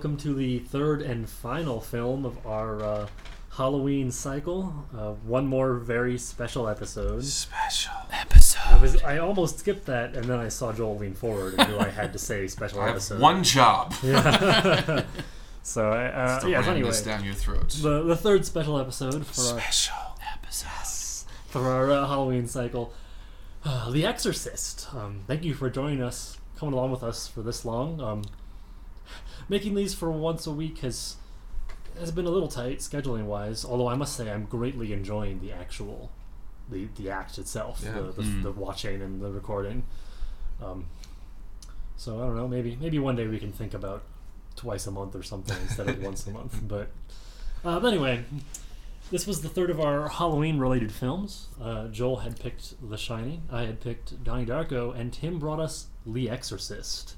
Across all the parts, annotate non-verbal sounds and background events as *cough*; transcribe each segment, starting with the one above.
welcome to the third and final film of our uh, Halloween cycle. Uh, one more very special episode. Special. Episode. I was I almost skipped that, and then I saw Joel lean forward and knew I had to say *laughs* special I have episode. one job. *laughs* Yeah. *laughs* so I- uh, yeah. anyway, this down your throat. the the third special episode for our, Special episode. for our uh, Halloween cycle, uh, The Exorcist. Um, thank you for joining us, coming along with us for this long. Um, making these for once a week has has been a little tight scheduling wise. Although I must say I'm greatly enjoying the actual the the act itself, Yeah. the, the, Mm. the watching and the recording. Um, so I don't know. Maybe maybe one day we can think about twice a month or something *laughs* instead of once a month. But, uh, but anyway, this was the third of our Halloween related films. Uh, Joel had picked The Shining, I had picked Donnie Darko, and Tim brought us The Exorcist.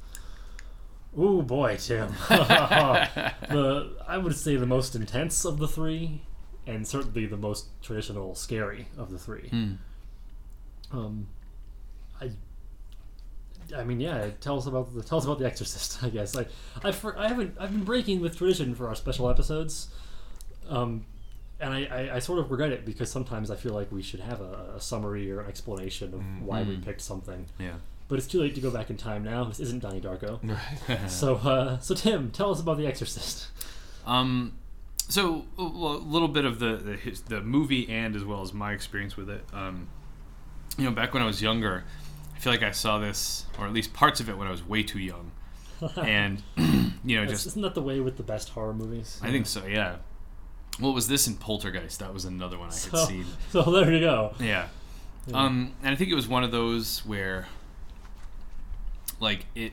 Ooh boy, Tim. *laughs* *laughs* the I would say the most intense of the three, and certainly the most traditional scary of the three. Hmm. Um, I. I mean, yeah. Tell us about the tell us about the Exorcist. *laughs* I guess I, I, for, I haven't I've been breaking with tradition for our special episodes, um, and I, I, I sort of regret it because sometimes I feel like we should have a, a summary or an explanation of why we Mm. picked something. Yeah. But it's too late to go back in time now. This isn't Donnie Darko. *laughs* Right. So, uh, so Tim, tell us about the Exorcist. Um, so a little bit of the, the his- the movie and as well as my experience with it. Um, you know, back when I was younger, I feel like I saw this, or at least parts of it, when I was way too young, *laughs* and *clears throat* you know, just isn't that the way with the best horror movies? I think so. Yeah. Well, was this in Poltergeist? That was another one I had So, seen. *laughs* so there you go. Yeah. Yeah. Um, and I think it was one of those where, like it,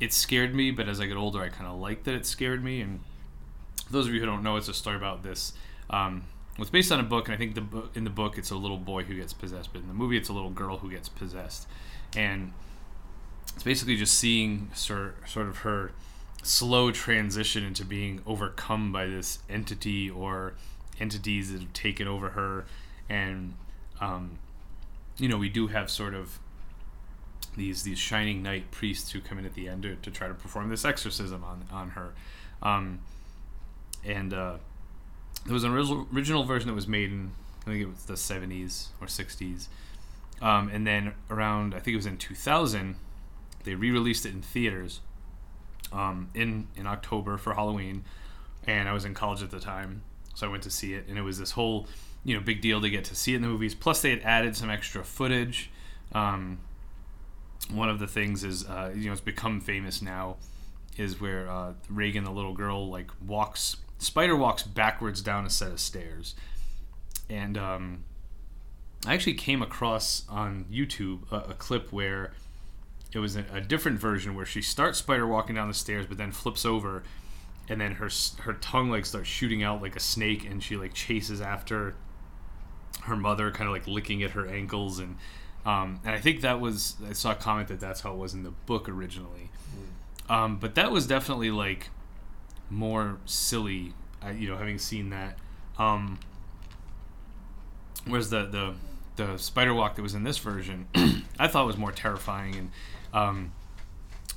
it scared me, but as I get older, I kind of like that it scared me. And those of you who don't know, it's a story about this. Um, it's based on a book, and I think the book in the book it's a little boy who gets possessed, but in the movie it's a little girl who gets possessed, and it's basically just seeing sort sort of her slow transition into being overcome by this entity or entities that have taken over her, and um, you know we do have sort of these these shining knight priests who come in at the end to, to try to perform this exorcism on on her, um, and uh, there was an original, version that was made in I think it was the 70s or 60s, um, and then around I think it was in 2000 they re-released it in theaters um, in in October for Halloween, and I was in college at the time, so I went to see it, and it was this whole you know big deal to get to see it in the movies. Plus, they had added some extra footage. Um, one of the things is uh, you know it's become famous now is where uh, Regan, the little girl, like walks spider walks backwards down a set of stairs, and um, I actually came across on YouTube a, a clip where it was a, a different version where she starts spider walking down the stairs, but then flips over, and then her her tongue like starts shooting out like a snake, and she like chases after her mother, kind of like licking at her ankles, and um, and I think that was I saw a comment that that's how it was in the book originally, um, but that was definitely like more silly, uh, you know, having seen that. Um, whereas the the the spider walk that was in this version, *clears throat* I thought was more terrifying and um,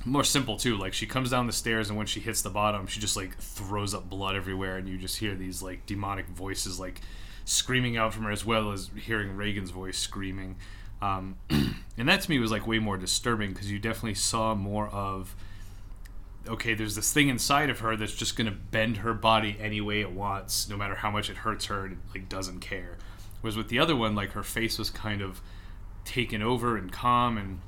more simple too. Like she comes down the stairs and when she hits the bottom, she just like throws up blood everywhere, and you just hear these like demonic voices like screaming out from her, as well as hearing Regan's voice screaming. Um, *clears throat* and that to me was like way more disturbing because you definitely saw more of okay, there's this thing inside of her that's just gonna bend her body any way it wants, no matter how much it hurts her, and like doesn't care. Whereas with the other one, like her face was kind of taken over and calm, and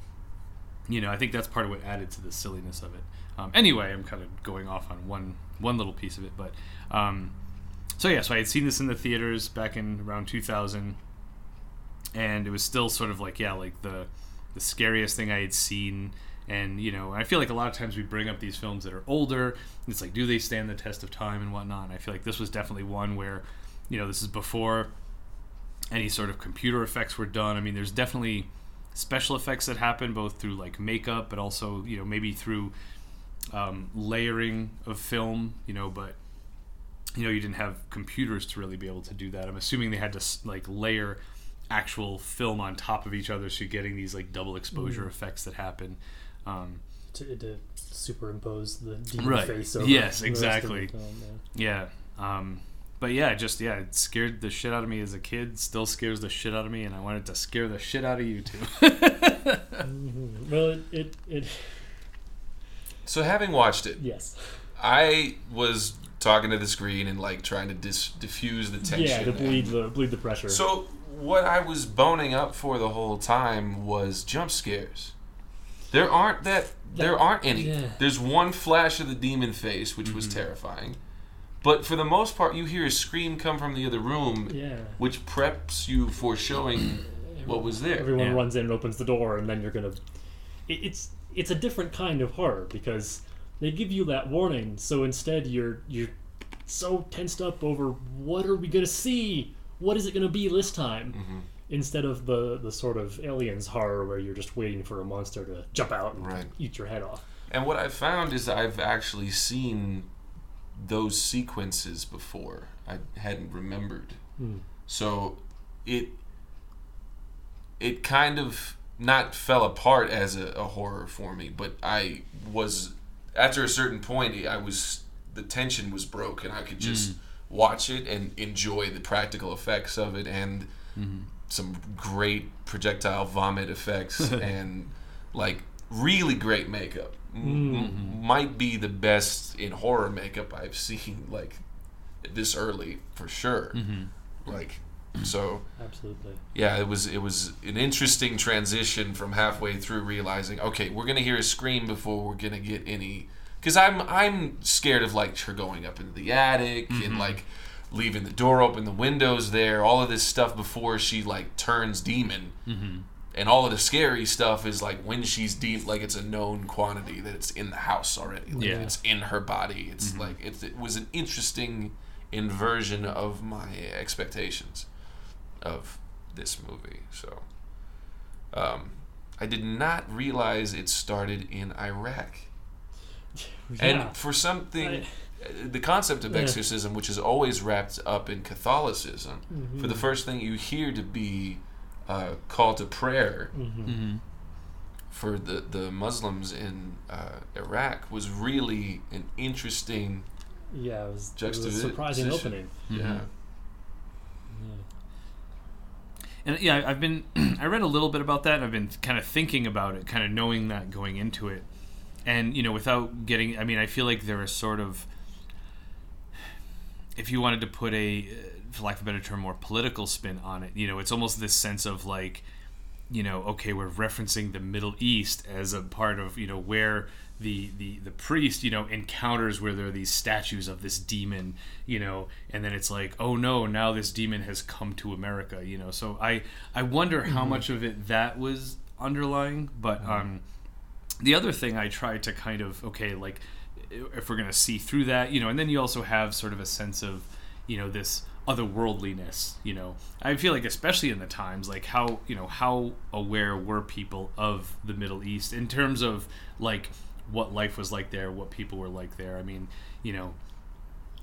you know, I think that's part of what added to the silliness of it. Um, anyway, I'm kind of going off on one one little piece of it, but um, so yeah, so I had seen this in the theaters back in around 2000, and it was still sort of like yeah, like the the scariest thing I had seen. And you know, I feel like a lot of times we bring up these films that are older. It's like, do they stand the test of time and whatnot? And I feel like this was definitely one where, you know, this is before any sort of computer effects were done. I mean, there's definitely special effects that happen both through like makeup, but also you know maybe through um, layering of film. You know, but you know you didn't have computers to really be able to do that. I'm assuming they had to like layer actual film on top of each other, so you're getting these like double exposure Mm. effects that happen. Um, To, to superimpose the demon Right. face over Yes, the rest of the exactly. film, yeah. Yeah. Um, but yeah, just yeah, it scared the shit out of me as a kid. Still scares the shit out of me, and I wanted to scare the shit out of you too. *laughs* Mhm. Well, it, it, it So having watched it, yes, I was talking to the screen and like trying to dis- diffuse the tension. yeah, to bleed and- the bleed the pressure. So what I was boning up for the whole time was jump scares. There aren't that. There aren't any. yeah. There's one flash of the demon face, which was mm-hmm. terrifying, but for the most part, you hear a scream come from the other room, yeah, which preps you for showing *clears throat* what was there. everyone Yeah. runs in and opens the door, and then you're gonna. It's it's a different kind of horror because they give you that warning. So instead, you're you're so tensed up over what are we gonna see? What is it gonna be this time? Mm-hmm. Instead of the the sort of aliens horror where you're just waiting for a monster to jump out and Right. eat your head off. And what I've found is I've actually seen those sequences before. I hadn't remembered. Hmm. So it it kind of not fell apart as a, a horror for me, but I was after a certain point I was the tension was broke and I could just watch it and enjoy the practical effects of it and mm-hmm. some great projectile vomit effects *laughs* and like really great makeup. M- mm-hmm. m- might be the best in horror makeup I've *laughs* seen like this early for sure. Mm-hmm. Like so Absolutely. yeah, it was it was an interesting transition from halfway through realizing, okay, we're gonna hear a scream before we're gonna get any, because I'm I'm scared of like her going up into the attic and mm-hmm. like leaving the door open, the windows there, all of this stuff before she like turns demon, mm-hmm. and all of the scary stuff is like when she's deep, like it's a known quantity that it's in the house already, like Yeah. it's in her body. It's mm-hmm. like it's, it was an interesting inversion of my expectations of this movie. So, um, I did not realize it started in Iraq. Yeah. And for something, I- uh, the concept of Yeah. exorcism, which is always wrapped up in Catholicism, Mm-hmm. for the first thing you hear to be uh, call to prayer mm-hmm. for the, the Muslims in uh, Iraq was really an interesting, yeah, it was, it was a Juxtaposition. surprising opening. Mm-hmm. yeah. And yeah, I've been *clears throat* I read a little bit about that. and I've been kind of thinking about it, kind of knowing that going into it, and you know, without getting. I mean, I feel like there is sort of, if you wanted to put a, for lack of a better term, more political spin on it, you know, it's almost this sense of like, you know, okay, we're referencing the Middle East as a part of you know where the the the priest you know encounters where there are these statues of this demon you know and then it's like oh no now this demon has come to america you know so i i wonder how much of it that was underlying but um the other thing i try to kind of okay like if we're gonna see through that you know and then you also have sort of a sense of you know this otherworldliness you know. I feel like especially in the times like how you know how aware were people of the middle east in terms of like what life was like there what people were like there. I mean you know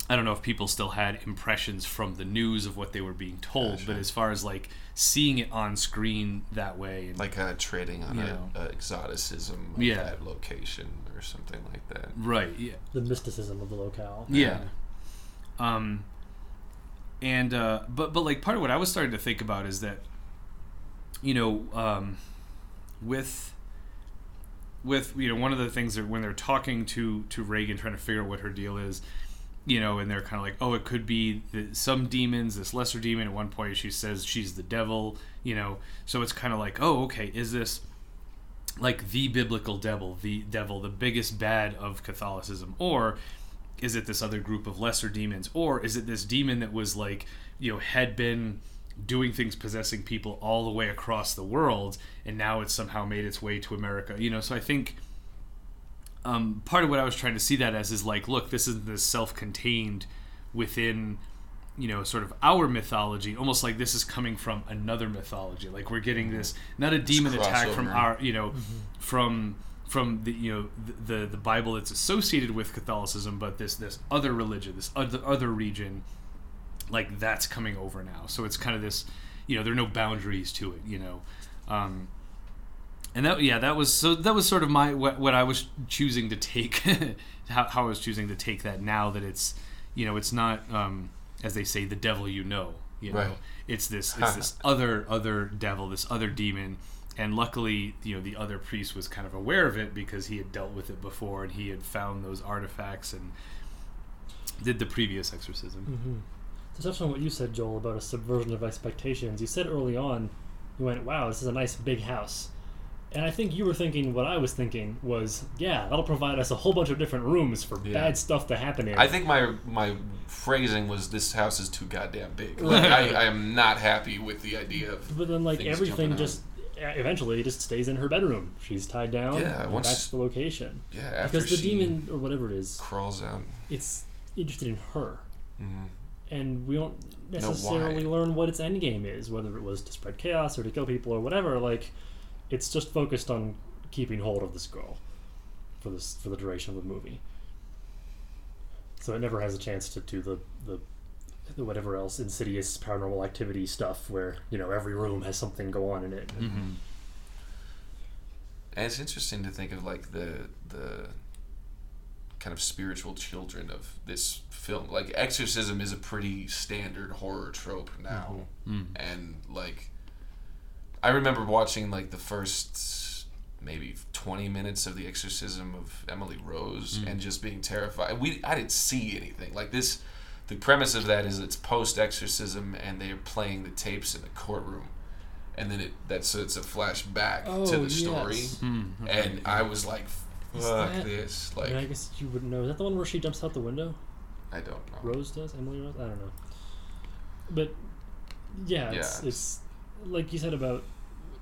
I don't know if people still had impressions from the news of what they were being told, Gotcha. but as far as like seeing it on screen that way, and, Like kind of trading on You a, a exoticism of Yeah. that location or something like that. right, yeah, The mysticism of the locale. yeah, um, and uh, but but like part of what I was starting to think about is that, you know, um, with with you know one of the things that when they're talking to to Regan trying to figure out what her deal is, you know, and they're kind of like, oh, it could be the, some demons, this lesser demon. At one point, she says she's the devil, you know. So it's kind of like, oh, okay, is this like the biblical devil, the devil, the biggest bad of Catholicism, or is it this other group of lesser demons, or is it this demon that was like, you know, had been doing things possessing people all the way across the world, and now it's somehow made its way to America, you know? So I think um, part of what I was trying to see that as is like, look, this is this self-contained within, you know, sort of our mythology, almost like this is coming from another mythology. Like we're getting this not a demon attack from our, you know, from from the you know the, the the Bible that's associated with Catholicism, but this this other religion, this other other region, like that's coming over now. So it's kind of this, you know, there are no boundaries to it, you know. Um, and that yeah that was so that was sort of my what, what i was choosing to take *laughs* how, how i was choosing to take that now that it's you know it's not um as they say the devil you know you know Right. it's this *laughs* it's this other other devil this other demon and luckily you know the other priest was kind of aware of it because he had dealt with it before and he had found those artifacts and did the previous exorcism Mm-hmm. To touch on what you said, Joel, about a subversion of expectations, you said early on, you went, "Wow, this is a nice big house," and I think you were thinking what I was thinking was, "Yeah, that'll provide us a whole bunch of different rooms for Yeah. bad stuff to happen in." I think my my phrasing was this house is too goddamn big. Like I, I am not happy with the idea of but then, like everything, just uh, eventually just stays in her bedroom. She's tied down. Yeah, once- that's the location. yeah after Because the she demon or whatever it is, crawls out. it's interested in her. Mhm. and we don't why. necessarily learn what its end game is, whether it was to spread chaos or to kill people or whatever. Like, it's just focused on keeping hold of this girl for this for the duration of the movie. So it never has a chance to do the the, the whatever else insidious paranormal activity stuff, where you know every room has something go on in it. mm-hmm. And it's interesting to think of like the the kind of spiritual children of this film. Like exorcism is a pretty standard horror trope now. Mm. And like I remember watching like the first maybe 20 minutes of the exorcism of Emily Rose and just being terrified. We I didn't see anything. Like this the premise of that is it's post exorcism and they're playing the tapes in the courtroom. And then it that's so it's a flashback to Oh, the story. yes. Mm. And I was like, fuck that- this. I, mean, I guess you wouldn't know. Is that the one where she jumps out the window? I don't know. Rose does. Emily Rose. I don't know. But yeah, it's, Yeah. it's like you said about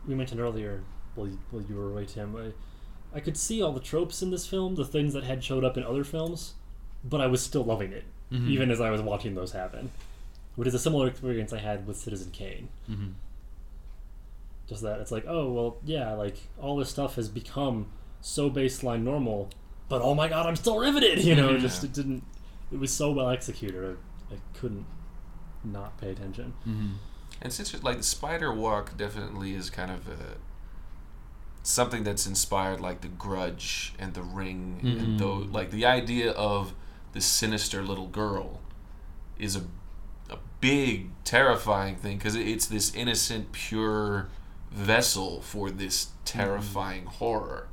we mentioned earlier. while you, well, you were away, Tim. I, I could see all the tropes in this film, the things that had showed up in other films, but I was still loving it, Mhm. even as I was watching those happen. Which is a similar experience I had with Citizen Kane. Mm-hmm. Just that it's like, oh well, yeah, like all this stuff has become so baseline normal, but oh my god, I'm still riveted. You know, Mhm. just it didn't. It was so well executed. I, I couldn't not pay attention. Mm-hmm. And interesting, like the spider walk definitely is kind of a something that's inspired like the grudge and the ring Mhm. and though like the idea of the sinister little girl is a a big terrifying thing because it's this innocent pure vessel for this terrifying horror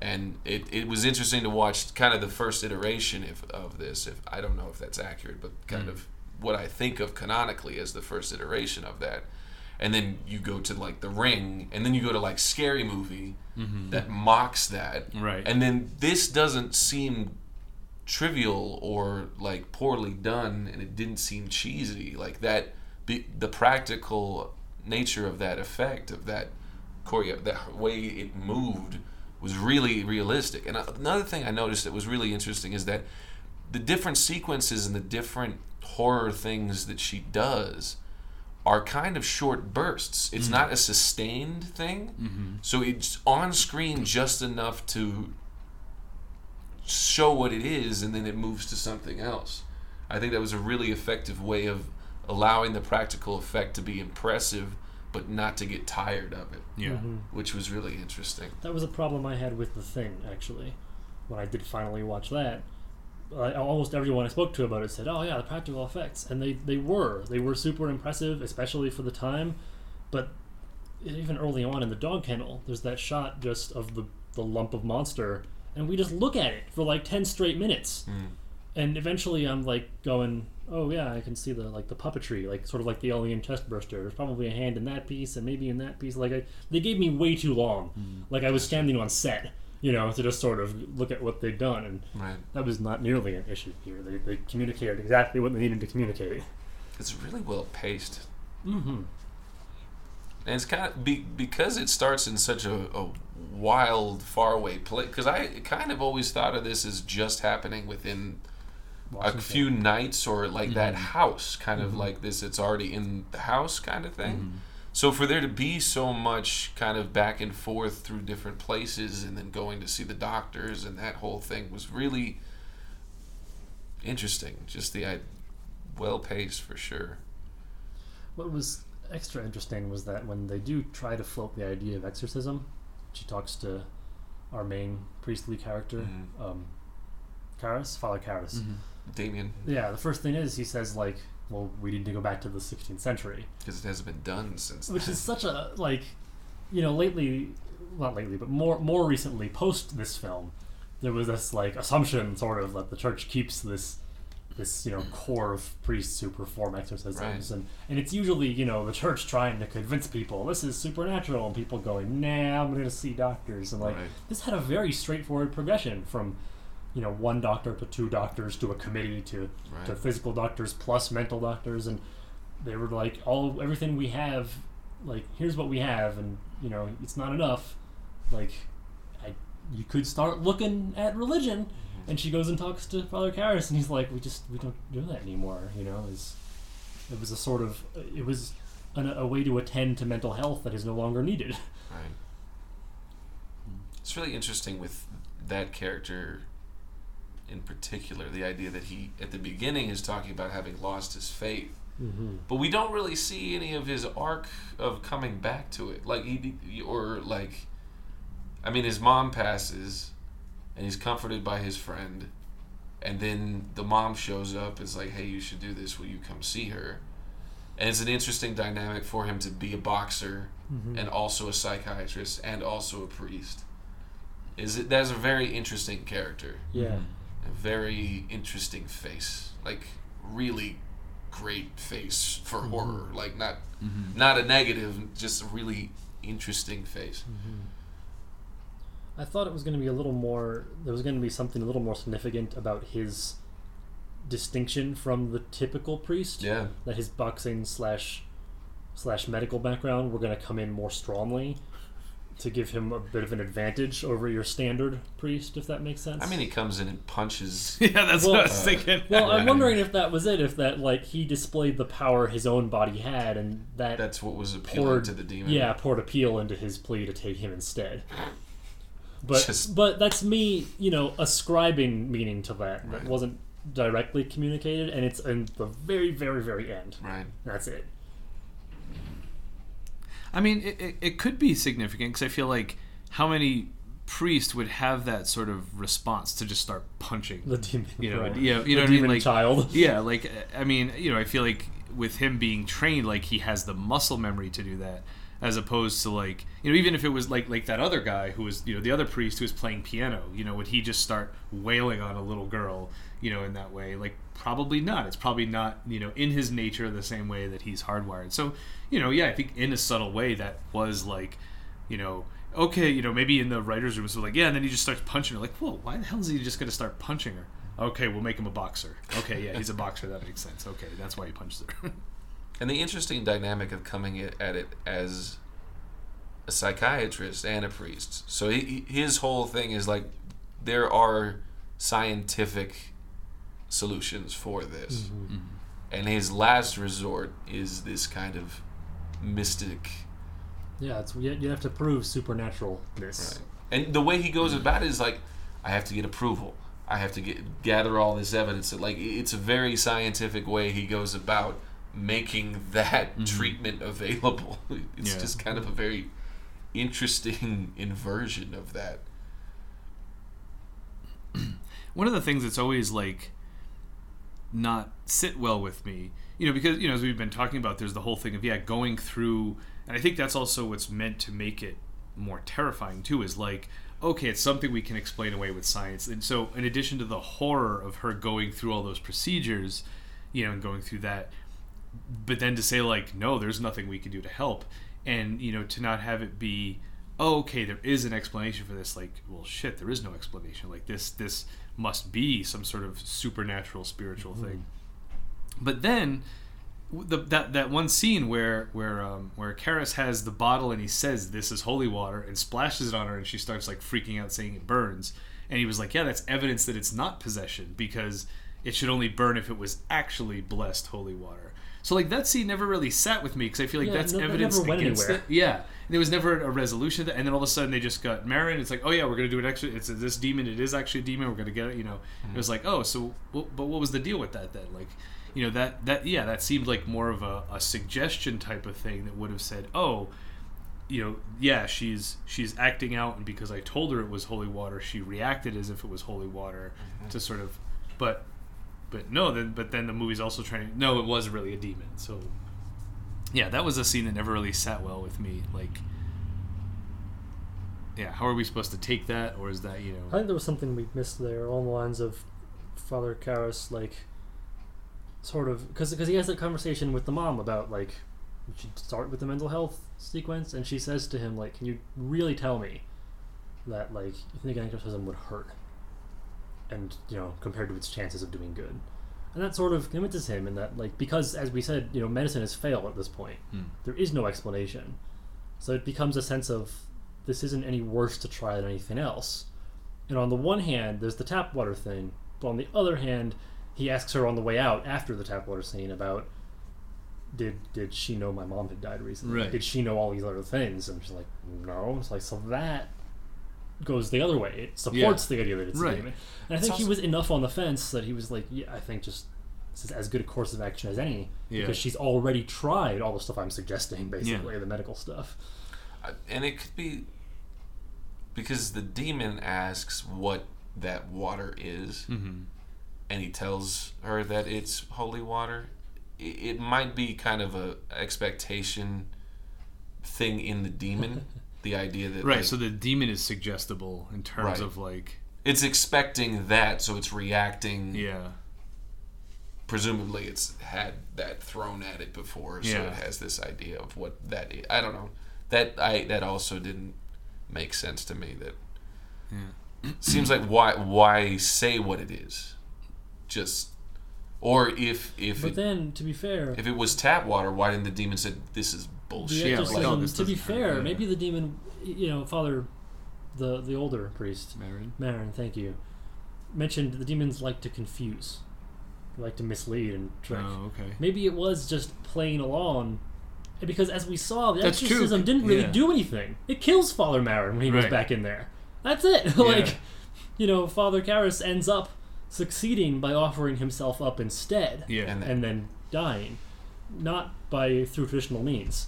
and it, it was interesting to watch kind of the first iteration if, of this if i don't know if that's accurate but kind Mm. of what i think of canonically as the first iteration of that and then you go to like the ring and then you go to like scary movie Mm-hmm. that mocks that Right. and then this doesn't seem trivial or like poorly done and it didn't seem cheesy like that the practical nature of that effect of that choreo that way it moved was really realistic and another thing i noticed that was really interesting is that the different sequences and the different horror things that she does are kind of short bursts it's not a sustained thing Mm-hmm. so it's on screen just enough to show what it is and then it moves to something else. I think that was a really effective way of allowing the practical effect to be impressive but not to get tired of it, Yeah. Mhm. which was really interesting. That was a problem I had with the thing actually. When I did finally watch that, I, almost everyone I spoke to about it said, "Oh yeah, the practical effects," and they they were they were super impressive, especially for the time. But even early on in the dog kennel, there's that shot just of the the lump of monster, and we just look at it for like ten straight minutes, hmm. and eventually I'm like going, "Oh yeah, I can see the like the puppetry, like sort of like the alien chest burster. There's probably a hand in that piece, and maybe in that piece. Like I, they gave me way too long, hmm. like I was standing on set." You know, to just sort of look at what they'd done, and Right. that was not nearly an issue here. They, they communicated exactly what they needed to communicate. It's really well paced. Mm-hmm. And it's kind of be, because it starts in such a, a wild, faraway place. Because I kind of always thought of this as just happening within a few nights or like that mm-hmm. house, kind of mm-hmm. like this. It's already in the house, kind of thing. Mm-hmm. So for there to be so much kind of back and forth through different places, and then going to see the doctors and that whole thing was really interesting. Just the I, well paced for sure. What was extra interesting was that when they do try to float the idea of exorcism, she talks to our main priestly character, Mhm. um, Karras, Father Karras. Mm-hmm. Damien, Yeah, the first thing is he says like, "Well, we need to go back to the 16th century," because it hasn't been done since. which then. is such a like, you know, lately, not lately, but more more recently, post this film, there was this like assumption, sort of, that the church keeps this this you know core of priests who perform exorcisms, Right. and and it's usually you know the church trying to convince people this is supernatural, and people going, "Nah, I'm going to see doctors," and like Right. this had a very straightforward progression from. You know, one doctor to two doctors to a committee to Right. to physical doctors plus mental doctors and they were like all everything we have like here's what we have and you know it's not enough. Like I, you could start looking at religion. Mm-hmm. And she goes and talks to father Karras and he's like we just we don't do that anymore you know is it was a sort of it was an, a way to attend to mental health that is no longer needed. Right. Hmm. It's really interesting with that character in particular, the idea that he, at the beginning, is talking about having lost his faith. mm-hmm. But we don't really see any of his arc of coming back to it. Like, he, or like, I mean, his mom passes and he's comforted by his friend. And then the mom shows up, is like, hey, you should do this. Will you come see her? And it's an interesting dynamic for him to be a boxer Mm-hmm. and also a psychiatrist and also a priest. Is it that's a very interesting character. yeah A very interesting face. Like really great face for Mhm. horror. Like not Mm-hmm. not a negative, just a really interesting face. I thought it was going to be a little more. There was going to be something a little more significant about his distinction from the typical priest. Yeah. That his boxing slash slash medical background were going to come in more strongly to give him a bit of an advantage over your standard priest, if that makes sense. I mean he comes in and punches *laughs* Yeah, that's Well, what I was uh, thinking. well, I'm wondering if that was it. If that like he displayed the power his own body had, and that that's what was appealing poured to the demon. yeah poured appeal into his plea to take him instead. But Just- but that's me, you know, ascribing meaning to that. Right. That wasn't directly communicated, and it's in the very very very end. Right. That's it. I mean, it, it, it could be significant because I feel like how many priests would have that sort of response to just start punching? The demon. You know, right. yeah, you the know what I mean, like- child. *laughs* Yeah, like I mean, you know, I feel like with him being trained, like he has the muscle memory to do that, as opposed to like you know, even if it was like like that other guy who was you know the other priest who was playing piano, you know, would he just start wailing on a little girl, you know, in that way? Like probably not. It's probably not you know in his nature the same way that he's hardwired. So you know, yeah, I think in a subtle way that was like, you know. Okay, you know, maybe in the writer's room, so like, yeah, and then he just starts punching her. Like, whoa, why the hell is he just going to start punching her? Okay, we'll make him a boxer. Okay, yeah, he's a boxer. That makes sense. Okay, that's why he punches her. *laughs* And the interesting dynamic of coming at it as a psychiatrist and a priest. So he, his whole thing is like there are scientific solutions for this. Mm-hmm. And his last resort is this kind of mystic. Yeah, it's you have to prove supernaturalness. Right. And the way he goes about it is like, I have to get approval. I have to get gather all this evidence. That Like it's a very scientific way he goes about making that mm-hmm. treatment available. *laughs* It's Yeah. just kind of a very interesting *laughs* inversion of that. *clears throat* One of the things that's always like not sit well with me, you know, because you know as we've been talking about, there's the whole thing of yeah going through, and I think that's also what's meant to make it more terrifying too. Is like okay, it's something we can explain away with science, and so in addition to the horror of her going through all those procedures, you know, and going through that, but then to say like no there's nothing we can do to help. And you know to not have it be oh, okay there is an explanation for this like well shit there is no explanation. Like this this must be some sort of supernatural spiritual thing. But then the, that that one scene where where um, where Karras has the bottle and he says this is holy water and splashes it on her and she starts like freaking out saying it burns. And he was like yeah that's evidence that it's not possession because it should only burn if it was actually blessed holy water so like that scene never really sat with me because I feel like Yeah, that's no- that evidence never went against anywhere. it. Yeah. And there was never a resolution to that. and then all of a sudden they just got married. It's like oh yeah we're gonna do it actually it's this demon it is actually a demon. We're gonna get it you know. It was mm-hmm. like oh so well, but what was the deal with that then? Like you know that that yeah that seemed like more of a, a suggestion type of thing that would have said oh you know, yeah, she's she's acting out, and because I told her it was holy water, she reacted as if it was holy water mm-hmm. to sort of, but, but no, then but then the movie's also trying. No, it was really a demon. So, yeah, that was a scene that never really sat well with me. Like, yeah, how are we supposed to take that, or is that you know? I think there was something we missed there along the lines of Father Karras, like, sort of, because because he has that conversation with the mom about, like, we should start with the mental health sequence, and she says to him, like, can you really tell me that, like, you think an would hurt? And, you know, compared to its chances of doing good. And that sort of convinces him in that, like, because, as we said, you know, medicine has failed at this point. Hmm. There is no explanation. So it becomes a sense of this isn't any worse to try than anything else. And on the one hand, there's the tap water thing, but on the other hand, he asks her on the way out after the tap water scene about did did she know my mom had died recently? Right. Did she know all these other things? And she's like, no. It's like so that goes the other way. It supports the idea that it's Right. a demon. And I It's think he was enough on the fence that he was like, yeah, I think just this is as good a course of action as any Yeah. because she's already tried all the stuff I'm suggesting, basically the medical stuff. Uh, and it could be because the demon asks what that water is, Mm-hmm. and he tells her that it's holy water. I- It might be kind of a expectation thing in the demon, *laughs* the idea that Right. like, so the demon is suggestible in terms Right. of like, it's expecting that, so it's reacting. yeah, Presumably, it's had that thrown at it before, so Yeah. it has this idea of what that is. I don't know. That I that also didn't make sense to me. That yeah. *clears throat* seems like why why say what it is just or if if But it, then, to be fair, if it was tap water why didn't the demon say this is the bullshit Yeah, like, oh, to be fair, yeah. maybe the demon, you know, Father, the the older priest, Merrin. Merrin, thank you, mentioned the demons like to confuse, like to mislead and trick. Oh, okay. Maybe it was just playing along, because as we saw, the That's true. exorcism didn't really Yeah. do anything. It kills Father Merrin when he goes back in there. That's it. *laughs* like, you know, Father Karras ends up succeeding by offering himself up instead, Yeah. And and then dying, not by through traditional means.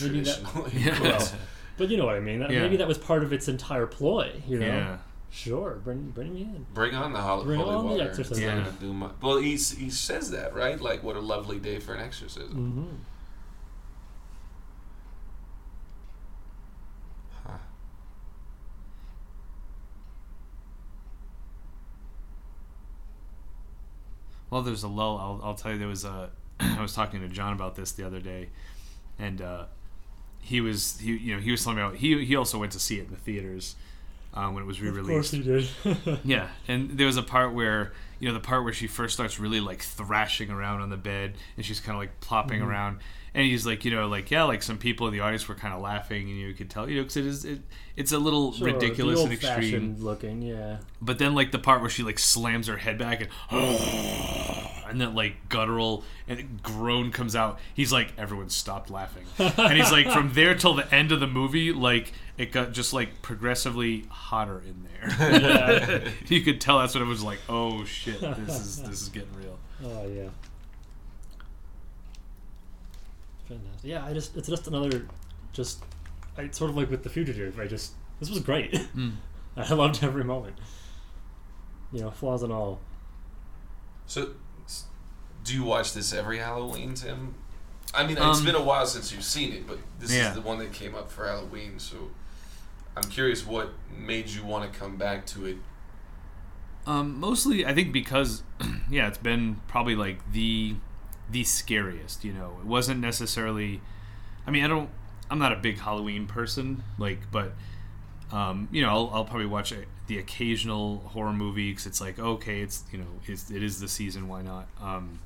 Maybe that, *laughs* Yeah. well, *laughs* but you know what I mean. That, Yeah. Maybe that was part of its entire ploy. You know, yeah. sure, bring bring me in. bring on the hol- Bring holy on the water exorcism. Yeah. To do my- well he, he says that right like what a lovely day for an exorcism hmm Well, there's a lull. I'll, I'll tell you, there was a. *clears throat* I was talking to John about this the other day, and uh, he was he you know he was telling me about he he also went to see it in the theaters um, when it was re-released. Of course he did. *laughs* Yeah, and there was a part where you know the part where she first starts really like thrashing around on the bed, and she's kind of like plopping Mm-hmm. around, and he's like, you know, like yeah, like some people in the audience were kind of laughing, and you could tell, you know, because it is it, it's a little Sure, ridiculous and extreme. looking, yeah. But then like the part where she like slams her head back and *gasps* *laughs* and that like guttural and groan comes out. He's like everyone stopped laughing. and he's like from there till the end of the movie like it got just like progressively hotter in there. *laughs* Yeah. *laughs* you could tell that's what it was like, "Oh shit, this is this is getting real." Oh yeah. Fantastic. Yeah, I just it's just another just I sort of like with the fugitive. I just this was great. *laughs* Mm. I loved every moment. You know, flaws and all. so s- do you watch this every halloween tim i mean it's Um, been a while since you've seen it but this Yeah. is the one that came up for halloween so i'm curious what made you want to come back to it Um, mostly, I think because, *clears throat* yeah, it's been probably like the the scariest. You know, it wasn't necessarily. I mean, I don't. I'm not a big Halloween person, like, but um, you know, I'll, I'll probably watch a, the occasional horror movie because it's like, okay, it's you know, it's, it is the season, why not? Um,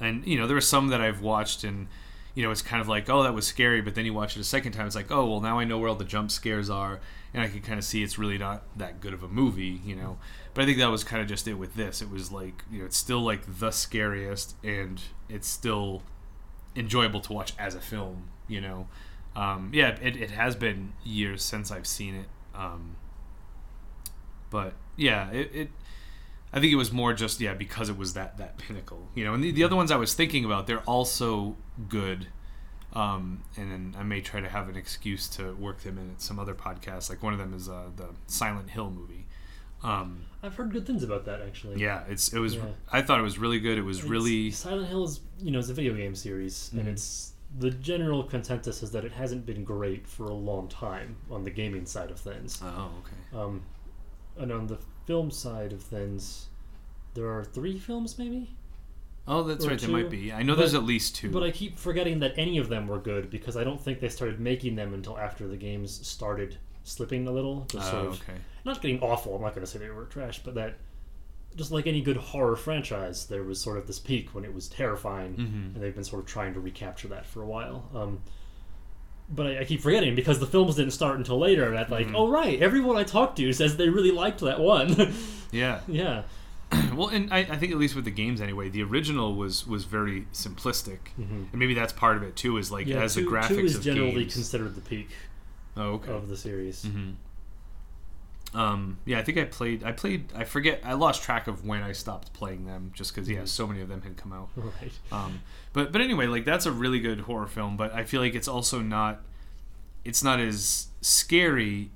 and you know, there are some that I've watched and. You know, it's kind of like, oh, that was scary, but then you watch it a second time, it's like, oh, well, now I know where all the jump scares are, and I can kind of see it's really not that good of a movie, you know. But I think that was kind of just it with this. It was like, you know, it's still like the scariest, and it's still enjoyable to watch as a film, you know. Um, yeah, it, it has been years since I've seen it. Um, but yeah, it, it I think it was more just yeah because it was that that pinnacle, you know. And the, the other ones I was thinking about, they're also good. Um, and then I may try to have an excuse to work them in at some other podcasts. Like one of them is uh, the Silent Hill movie. Um, I've heard good things about that actually. yeah, it's it was. Yeah. I thought it was really good. It was It's- really Silent Hill is you know it's a video game series, and Mhm. it's the general consensus is that it hasn't been great for a long time on the gaming side of things. oh okay. Um, and on the film side of things, there are three films maybe. Oh, that's Or right. There might be. I know but- there's at least two. But I keep forgetting that any of them were good because I don't think they started making them until after the games started slipping a little. Just sort oh, of okay. not getting awful. I'm not going to say they were trash, but that just like any good horror franchise, there was sort of this peak when it was terrifying, Mhm. and they've been sort of trying to recapture that for a while. Um, but I, I keep forgetting because the films didn't start until later. And I'm like, Mhm. oh right, everyone I talked to says they really liked that one. *laughs* Yeah. yeah. *clears throat* well, and I, I think at least with the games anyway, the original was was very simplistic, Mhm. and maybe that's part of it too. Is like yeah, as two, the graphics two is generally games. considered the peak oh, okay. of the series. hmm Um, yeah, I think I played. I played. I forget. I lost track of when I stopped playing them, just because yeah, Mhm. so many of them had come out. *laughs* Right. Um, but but anyway, like that's a really good horror film. But I feel like it's also not. It's not as scary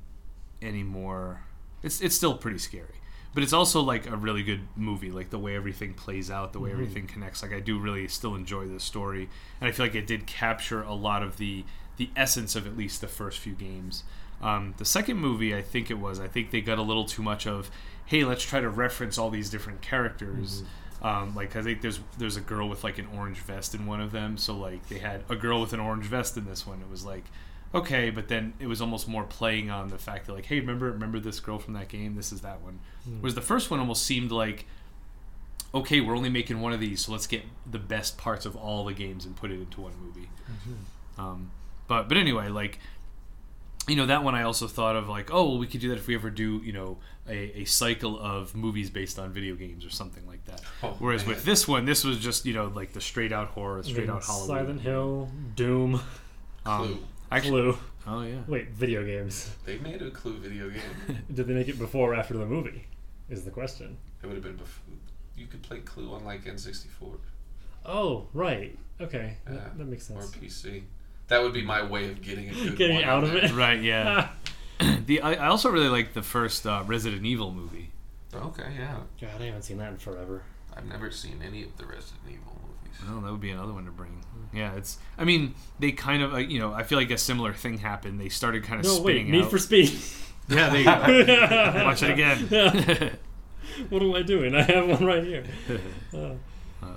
anymore. It's it's still pretty scary, but it's also like a really good movie. Like the way everything plays out, the way Mhm. everything connects. Like I do really still enjoy this story, and I feel like it did capture a lot of the the essence of at least the first few games. Um, the second movie, I think it was. I think they got a little too much of, hey, let's try to reference all these different characters. Um, like I think there's there's a girl with like an orange vest in one of them, so like they had a girl with an orange vest in this one. It was like, okay, but then it was almost more playing on the fact that like, hey, remember remember this girl from that game? This is that one. Mm. Whereas the first one almost seemed like, okay, we're only making one of these, so let's get the best parts of all the games and put it into one movie. Um, but but anyway, like you know that one I also thought of like oh well we could do that if we ever do you know a, a cycle of movies based on video games or something like that. Oh, Whereas man. with this one, this was just you know like the straight out horror, straight Then out Halloween. Silent Hill, Doom, Um, Clue. actually, Clue. oh yeah. Wait, video games. They made a Clue video game. *laughs* Did they make it before or after the movie? Is the question. It would have been before. You could play Clue on like N64 Oh, right. Okay, Yeah. that, that makes sense. or. PC. That would be my way of getting a good Getting one out of there. it. Right, yeah. *laughs* *clears throat* the I, I also really like the first uh, Resident Evil movie. Okay, yeah. God, I haven't seen that in forever. I've never seen any of the Resident Evil movies. Oh, that would be another one to bring. Yeah, it's. I mean, they kind of, uh, you know, I feel like a similar thing happened. They started kind of No, wait, spinning Need out. for Speed. *laughs* yeah, they *laughs* watch it again. what am I doing? I have one right here. Uh, Uh,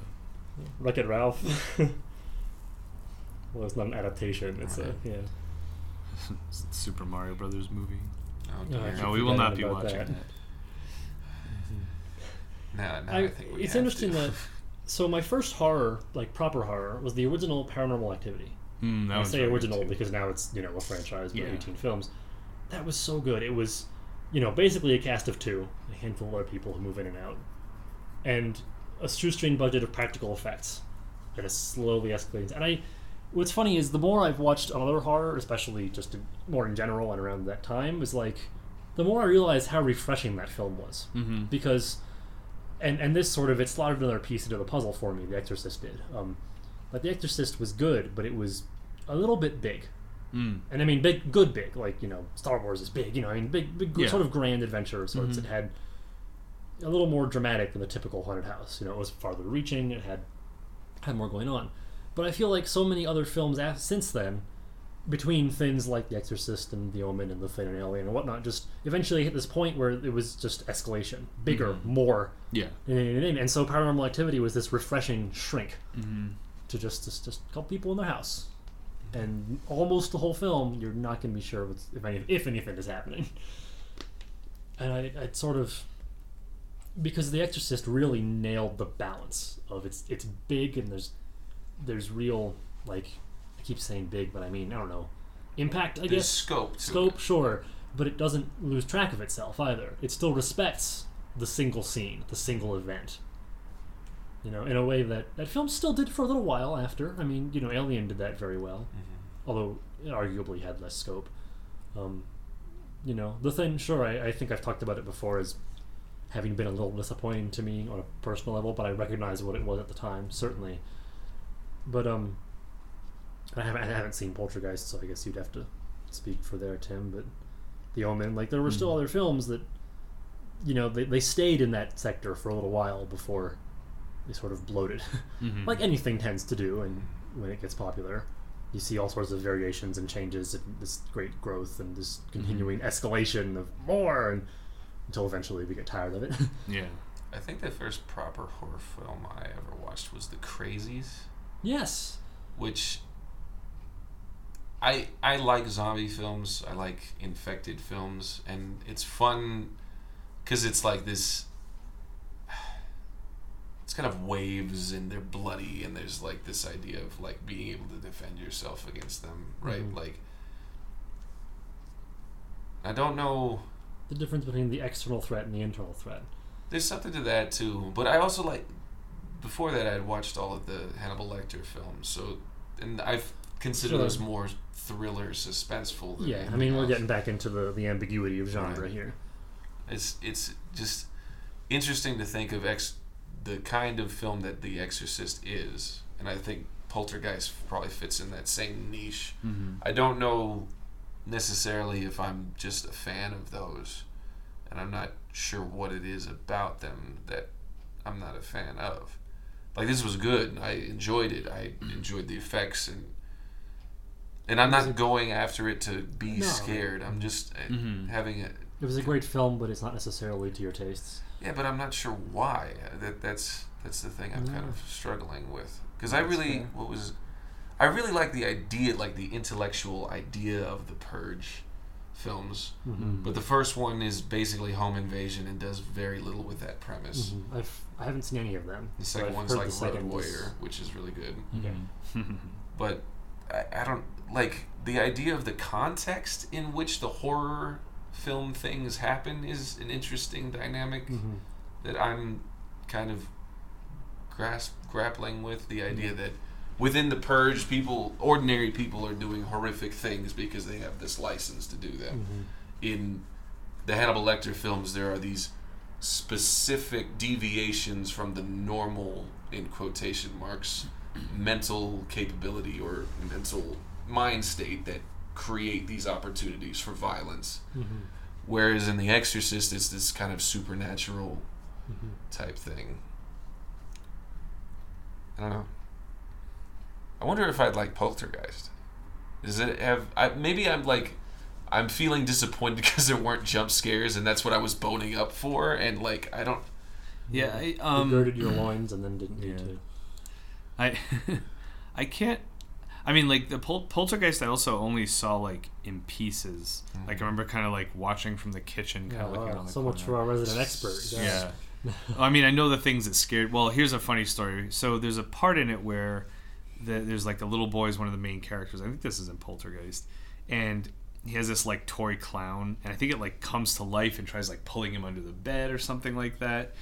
Wreck It Ralph. Well, it's not an adaptation. It's a yeah. *laughs* Super Mario Brothers movie. Oh, No, dear. keep No, we will not be watching that. that. Now, now I, I, think we it's have interesting to. that. *laughs* So my first horror, like proper horror, was the original Paranormal Activity. Mm, I one's say original because now it's you know a franchise, but Yeah. 18 films. That was so good. It was, you know, basically a cast of two, a handful of other people who move in and out, and a shoestring budget of practical effects that is slowly escalating. And I, what's funny is the more I've watched other horror, especially just more in general and around that time, is like, the more I realize how refreshing that film was Mhm. because and and this sort of it slotted another piece into the puzzle for me the exorcist did um like the exorcist was good but it was a little bit big Mm. and i mean big good big like you know star wars is big you know i mean big big Yeah. sort of grand adventure of sorts Mhm. it had a little more dramatic than the typical haunted house you know it was farther reaching it had had more going on but i feel like so many other films af- since then between things like The Exorcist and The Omen and The Thing and Alien and whatnot, just eventually hit this point where it was just escalation, bigger, Mhm. more, Yeah. and so Paranormal Activity was this refreshing shrink Mm-hmm. to just just, just a couple people in their house, and almost the whole film you're not going to be sure what's, if any, if anything is happening. And I, I sort of because The Exorcist really nailed the balance of it's it's big and there's there's real like I keep saying big, but I mean I don't know impact. I There's guess scope. Scope, sure, but it doesn't lose track of itself either. It still respects the single scene, the single event. You know, in a way that that film still did for a little while after. I mean, you know, Alien did that very well, Mm-hmm. although it arguably had less scope. Um, you know, the thing, sure, I, I think I've talked about it before is having been a little disappointing to me on a personal level, but I recognize what it was at the time, certainly. But um, I haven't, I haven't seen Poltergeist, so I guess you'd have to speak for there, Tim. But The Omen, like there were still Mhm. other films that, you know, they, they stayed in that sector for a little while before they sort of bloated, Mhm. *laughs* like anything tends to do, and when it gets popular, you see all sorts of variations and changes, and this great growth and this continuing escalation of more, and until eventually we get tired of it. *laughs* yeah. I think the first proper horror film I ever watched was The Crazies, yes. which I I like zombie films. I like infected films, and it's fun because it's like this. *sighs* It's kind of waves and they're bloody, and there's like this idea of like being able to defend yourself against them, right? Mhm. Like, I don't know. The difference between the external threat and the internal threat. There's something to that too, but I also like. Before that, I had watched all of the Hannibal Lecter films, so and I've considered Sure. those more thriller, suspenseful. Than Yeah, I mean, we're getting back into the, the ambiguity of genre Right. here. It's it's just interesting to think of ex the kind of film that The Exorcist is, and I think Poltergeist probably fits in that same niche. Mm-hmm. I don't know necessarily if I'm just a fan of those, and I'm not sure what it is about them that I'm not a fan of. Like this was good. I enjoyed it. I enjoyed the effects and and I'm not going after it to be No. scared. I'm just uh, Mhm. having it. It was a great film, but it's not necessarily to your tastes. yeah, but I'm not sure why. That that's that's the thing I'm kind of struggling with because I really fair. what was I really like the idea, like the intellectual idea of the Purge films. Mm-hmm. But the first one is basically home invasion and does very little with that premise. Mhm. I've I haven't seen any of them. The but second one's like the Road second is- Warrior, which is really good. Okay. Mm-hmm. *laughs* But I, I don't like the idea of the context in which the horror film things happen is an interesting dynamic Mhm. that I'm kind of grasp grappling with the idea that within the purge people ordinary people are doing horrific things because they have this license to do them Mhm. in the Hannibal Lecter films, there are these specific deviations from the normal, in quotation marks, mental capability or mental mind state that create these opportunities for violence. Mhm. Whereas in The Exorcist, it's this kind of supernatural Mhm. type thing. I don't know. I wonder if I'd like Poltergeist. Does it have? I, maybe I'm like, I'm feeling disappointed *laughs* because there weren't jump scares, and that's what I was boning up for. And like, I don't. Yeah, I, You um, girded your loins and then didn't need yeah. to. I *laughs* I can't. I mean, like the Pol- Poltergeist, I also only saw like in pieces. Like I remember kind of like watching from the kitchen, kind Yeah, of looking wow, around the so much for our resident expert. Yeah. *laughs* I mean, I know the things that scared. Well, here's a funny story. So there's a part in it where the, there's like the little boy is one of the main characters. I think this is in Poltergeist, and he has this like toy clown, and I think it like comes to life and tries like pulling him under the bed or something like that.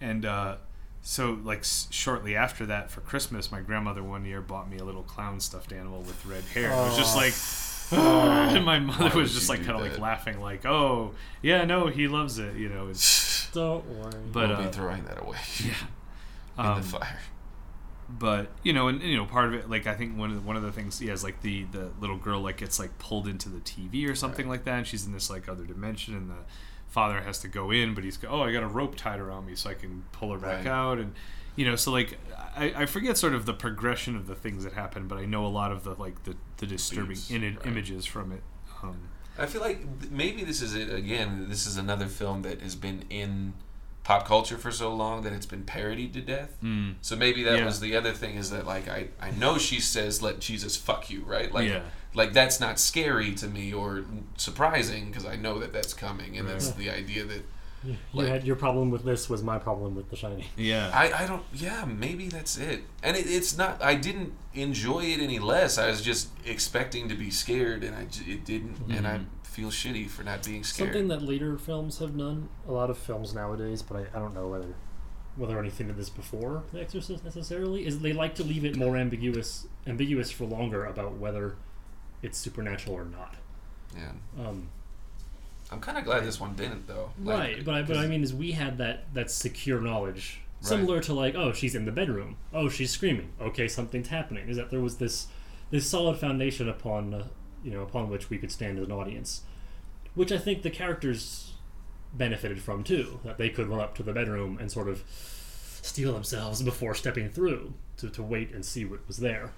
And uh, so like s- shortly after that, for Christmas, my grandmother one year bought me a little clown stuffed animal with red hair. It was just Oh. like. *laughs* and my mother was just like kind of like laughing, like, "Oh, yeah, no, he loves it," you know. It's, *laughs* Don't worry. But, I'll uh, be throwing that away yeah. *laughs* in Um, the fire. But you know, and you know, part of it, like I think one of the, one of the things, yeah, is like the the little girl like gets like pulled into the TV or something Right. like that, and she's in this like other dimension, and the father has to go in, but he's go, oh, I got a rope tied around me so I can pull her back Right. out, and you know, so like I, I forget sort of the progression of the things that happen, but I know a lot of the like the the disturbing Beats, in right. images from it. Um, I feel like maybe this is it again. This is another film that has been in pop culture for so long that it's been parodied to death. mm, So maybe that Yeah. was the other thing is that like I, I know she says let Jesus fuck you right like Yeah. like that's not scary to me or surprising because I know that that's coming and that's the idea that you, you like- had your problem with this was my problem with The Shining. yeah, I, I don't yeah maybe that's it and it, it's not I didn't enjoy it any less I was just expecting to be scared and I it didn't and I Mhm. feel shitty for not being scared Something that later films have done, a lot of films nowadays, but I, I don't know whether whether anything did this before The Exorcist necessarily, is they like to leave it more ambiguous ambiguous for longer about whether it's supernatural or not. yeah Um, I'm kind of glad this one didn't though Like, right, but I, but I mean, is we had that that secure knowledge, Right. similar to like, oh, she's in the bedroom, oh, she's screaming, okay, something's happening. Is that there was this this solid foundation upon uh, you know upon which we could stand as an audience, which I think the characters benefited from too. That they could run up to the bedroom and sort of steel themselves before stepping through to, to wait and see what was there,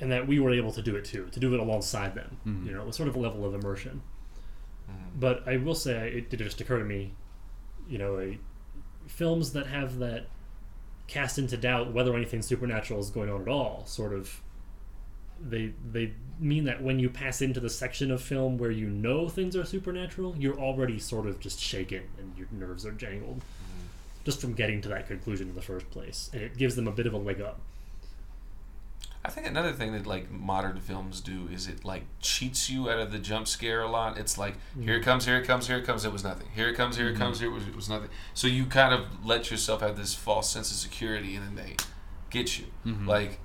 and that we were able to do it too, to do it alongside them. Mhm. You know, it was sort of a level of immersion. Um, but I will say, it did just occur to me, you know, a, films that have that cast into doubt whether anything supernatural is going on at all, sort of, they they mean that when you pass into the section of film where you know things are supernatural, you're already sort of just shaken and your nerves are jangled, mm. just from getting to that conclusion in the first place, and it gives them a bit of a leg up. I think another thing that like modern films do is it like cheats you out of the jump scare a lot. It's like here it comes, here it comes, here it comes. It was nothing. Here it comes, here it comes. Here it was, it was nothing. So you kind of let yourself have this false sense of security, and then they get you. Mhm. Like,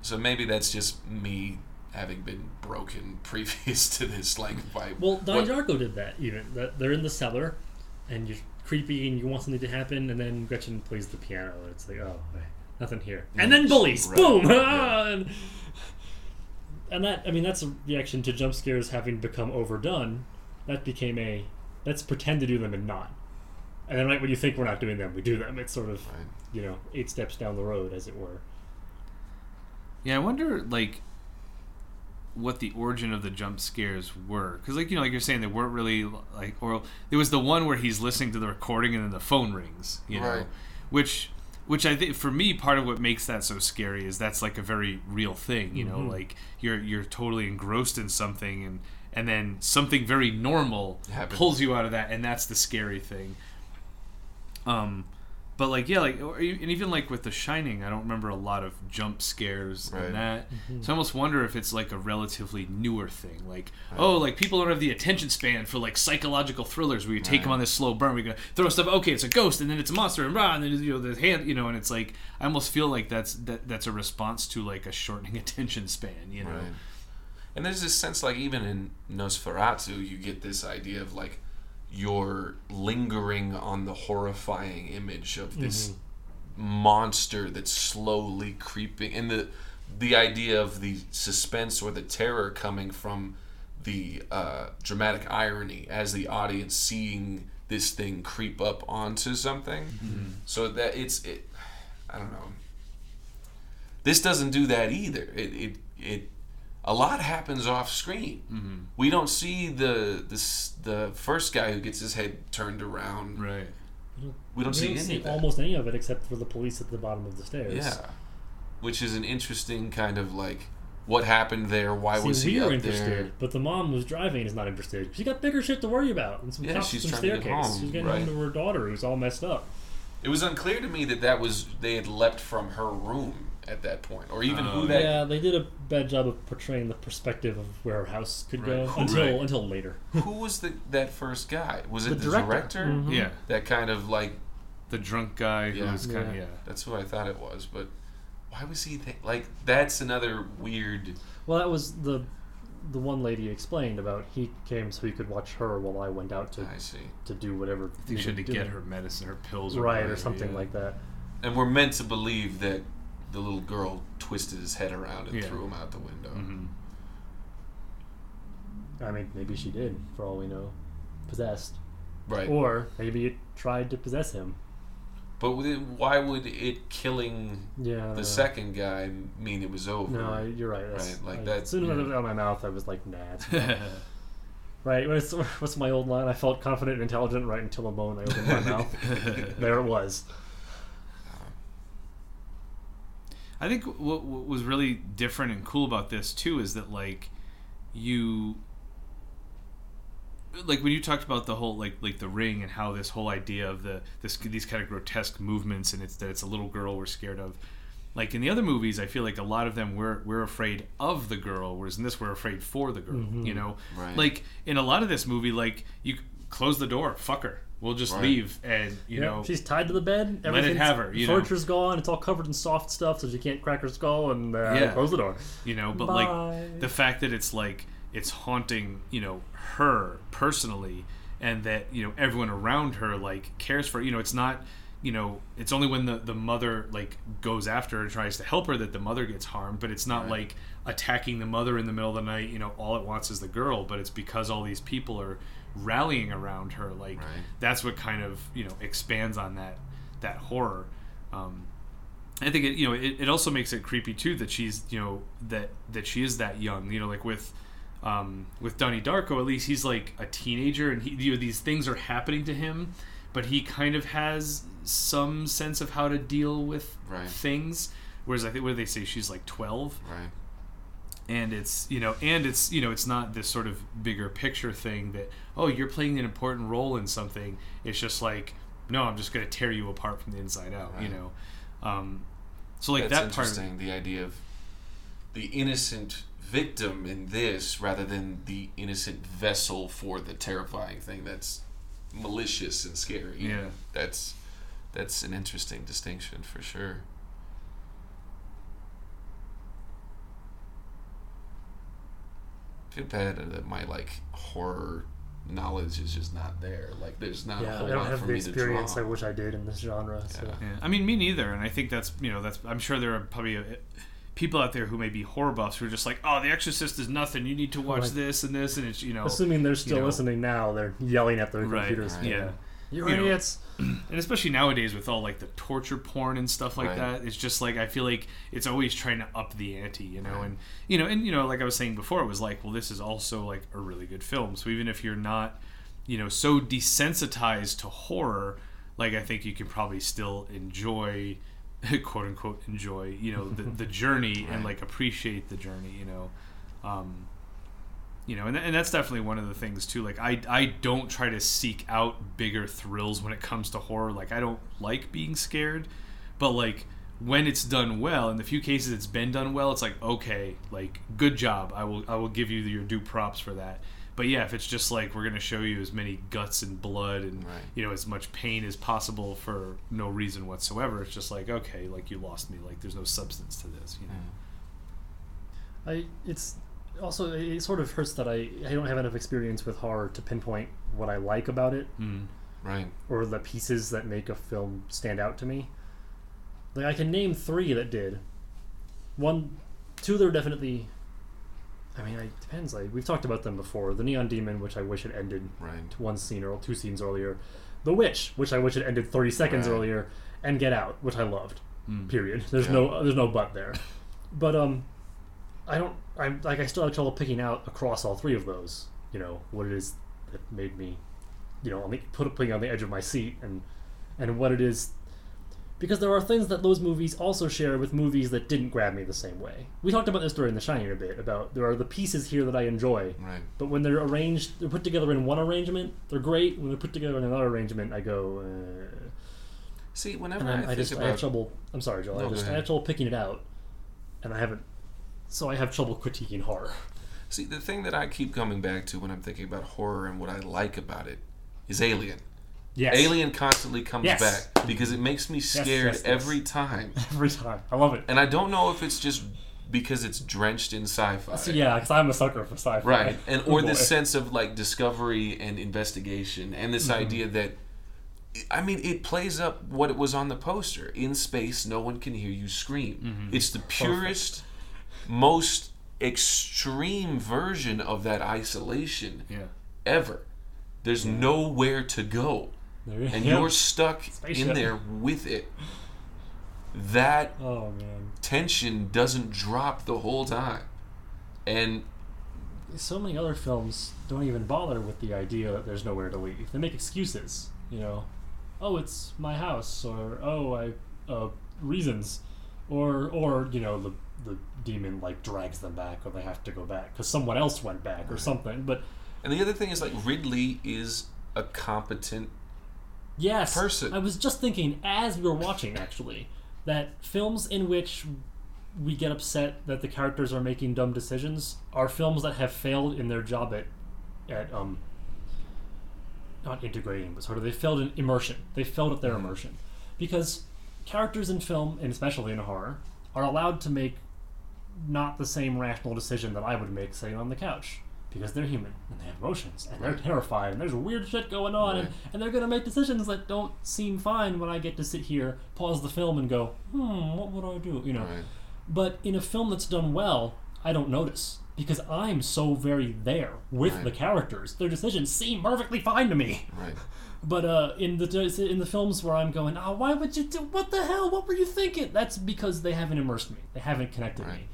so maybe that's just me having been broken *laughs* previous to this. Like, by Well, what- Darko did that. Even that they're in the cellar, and you're creepy, and you want something to happen, and then Gretchen plays the piano. And it's like, oh, nothing here, and then bullies, right, boom, yeah. *laughs* and, and that I mean that's a reaction to jump scares having become overdone. That became a let's pretend to do them and not. And then right when you think we're not doing them, we do them. It's sort of Right. you know eight steps down the road, as it were. Yeah, I wonder like what the origin of the jump scares were because like you know like you're saying they weren't really like or there was the one where he's listening to the recording and then the phone rings you know Right. which which I think for me part of what makes that so scary is that's like a very real thing you know Mhm. like you're you're totally engrossed in something and and then something very normal Happens. pulls you out of that and that's the scary thing um but like yeah like or, e- and even like with the shining i don't remember a lot of jump scares Right. and that Mm-hmm. so i almost wonder if it's like a relatively newer thing like oh like people don't have the attention span for like psychological thrillers where you take them on this slow burn we go throw stuff okay it's a ghost and then it's a monster and rah, and then you know the hand you know and it's like i almost feel like that's that that's a response to like a shortening *laughs* attention span you know Right. And there's this sense, like even in Nosferatu, you get this idea of like you're lingering on the horrifying image of this monster that's slowly creeping, and the the idea of the suspense or the terror coming from the uh, dramatic irony as the audience seeing this thing creep up onto something. So that it's it, I don't know. This doesn't do that either. It it it a lot happens off screen. Mm-hmm. We don't see the this the first guy who gets his head turned around. right We don't We see don't any see of almost any of it except for the police at the bottom of the stairs. Yeah, which is an interesting kind of like what happened there. Why See, was he we up interested, there? but the mom was driving is not interested. She got bigger shit to worry about, and some Yeah, cops she's and some trying to get home, she's getting right. home to her daughter, who's all messed up. It was unclear to me that that was they had leapt from her room at that point, or even Oh, who that. Yeah, they did a bad job of portraying the perspective of where her house could go Right. until Right. until later. Who was the that first guy? Was it The the, director. director? Mhm. yeah That kind of like the drunk guy Yeah. who was kind of Yeah. yeah that's who I thought it was, but why was he th- like? That's another weird. Well, that was the the one lady explained about he came so he could watch her while I went out to I see. to do whatever. I think she had to get her medicine, her pills, or right or whatever, something yeah. like that. And we're meant to believe that the little girl twisted his head around and Yeah. threw him out the window. Mhm. I mean, maybe she did, for all we know, possessed, Right. or maybe it tried to possess him. but why would it killing Yeah. I know. the second guy mean it was over? No, I, you're right. That's, Right, like I- that- As soon as it yeah. was out of my mouth, I was like, nah. It's *laughs* not. right. What's, *laughs* what's my old line? I felt confident and intelligent right until the moment I opened my mouth. *laughs* there it was. I think what, what was really different and cool about this too is that like you like when you talked about the whole like like the ring and how this whole idea of the this these kind of grotesque movements and it's that it's a little girl we're scared of like in the other movies i feel like a lot of them we're we're afraid of the girl whereas in this we're afraid for the girl Mhm. you know Right. like in a lot of this movie like you close the door fuck her we'll just Right. leave and you Yeah, know she's tied to the bed. Let it everything's- have her, you know. Furniture's gone. It's all covered in soft stuff, so she can't crack her skull. And uh, Yeah. close the door. you know but Bye. like the fact that it's like it's haunting you know her personally and that you know everyone around her like cares for you know it's not you know, it's only when the the mother like goes after her and tries to help her that the mother gets harmed. But it's not Right. like attacking the mother in the middle of the night. You know, all it wants is the girl. But it's because all these people are rallying around her. Like Right. that's what kind of you know expands on that that horror. Um, I think it you know it, it also makes it creepy too that she's you know that that she is that young you know like with um, with Donnie Darko at least he's like a teenager and he you know these things are happening to him but he kind of has some sense of how to deal with Right. things whereas I think what do they say she's like 12 Right. And it's you know and it's you know it's not this sort of bigger picture thing that oh you're playing an important role in something it's just like no i'm just going to tear you apart from the inside out you know um, so like That's that part interesting. The idea of the innocent victim in this, rather than the innocent vessel for the terrifying thing that's malicious and scary. Yeah. That's that's an interesting distinction for sure. I bad that my like horror knowledge is just not there. Like there's not a Yeah, whole I don't lot have for the me experience draw. I wish I did in this genre. So. Yeah. yeah. i mean me neither and i think that's you know that's i'm sure there are probably uh people out there who may be horror buffs who are just like oh the exorcist is nothing you need to watch Right. this and this and it's you know Assuming they're still know. listening now, they're yelling at their right computers. right. yeah You You know. idiots! and especially nowadays with all like the torture porn and stuff like Right. that it's just like i feel like it's always trying to up the ante you know Right. and you know and you know like i was saying before it was like well this is also like a really good film so even if you're not you know so desensitized to horror like i think you can probably still enjoy *laughs* quote unquote enjoy you know the, the *laughs* journey and like appreciate the journey you know um you know, and, and that's definitely one of the things too. Like, I I don't try to seek out bigger thrills when it comes to horror. Like, I don't like being scared, but like when it's done well, in the few cases it's been done well, it's like okay, like good job. I will I will give you your due props for that. But yeah, if it's just like we're gonna show you as many guts and blood and Right. you know as much pain as possible for no reason whatsoever, it's just like okay, like you lost me. Like there's no substance to this. You know. I it's also it sort of hurts that I I don't have enough experience with horror to pinpoint what I like about it Mm. Right. or the pieces that make a film stand out to me. Like I can name three that did. One, two that are definitely. I mean, it depends. Like we've talked about them before. The Neon Demon, which I wish had ended Right. one scene or two scenes earlier. The Witch, which I wish had ended thirty seconds Right. earlier, and Get Out, which I loved. Mm. Period. *laughs* There's Yeah. no there's no but there. But um, I don't. I'm like I still have trouble picking out across all three of those. You know what it is that made me, you know, on the, put putting on the edge of my seat, and and what it is, because there are things that those movies also share with movies that didn't grab me the same way. We talked about this during The Shining a bit about there are the pieces here that I enjoy, Right. but when they're arranged, they're put together in one arrangement, they're great. When they're put together in another arrangement, I go. Uh, See, whenever I, I, I just about I have trouble. I'm sorry, Joel. No, I just I have trouble picking it out, and I haven't. So I have trouble critiquing horror. See, the thing that I keep coming back to when I'm thinking about horror and what I like about it is Alien. Yes. Alien constantly comes Yes. back because it makes me scared yes, every time. *laughs* every time. I love it. And I don't know if it's just because it's drenched in sci-fi. So, yeah, because I'm a sucker for sci-fi. Right. And Oh, or this sense of like discovery and investigation and this Mm-hmm. idea that I mean, it plays up what it was on the poster. In space, no one can hear you scream. Mm-hmm. It's the purest, most extreme version of that isolation Yeah. ever. There's nowhere to go, There and go. you're stuck in there with it. That Oh man, tension doesn't drop the whole time, and so many other films don't even bother with the idea that there's nowhere to leave. They make excuses. You know, oh, it's my house, or oh, I uh, reasons, or or you know the the demon like drags them back, or they have to go back because someone else went back or something. But and the other thing is like Ridley is a competent Yes. person. I was just thinking as we were watching actually that films in which we get upset that the characters are making dumb decisions are films that have failed in their job at at um not integrating but sort of they failed in immersion. They failed at their immersion because characters in film and especially in horror are allowed to make not the same rational decision that I would make sitting on the couch. because they're human and they have emotions and they're terrified and there's weird shit going on and, and they're gonna make decisions that don't seem fine when I get to sit here, pause the film, and go, hmm, what would I do? You know. Right. But in a film that's done well, I don't notice because I'm so very there with Right. the characters. Their decisions seem perfectly fine to me. Right. *laughs* But uh, in the in the films where I'm going, oh, why would you do? What the hell? What were you thinking? That's because they haven't immersed me. They haven't connected Right. me.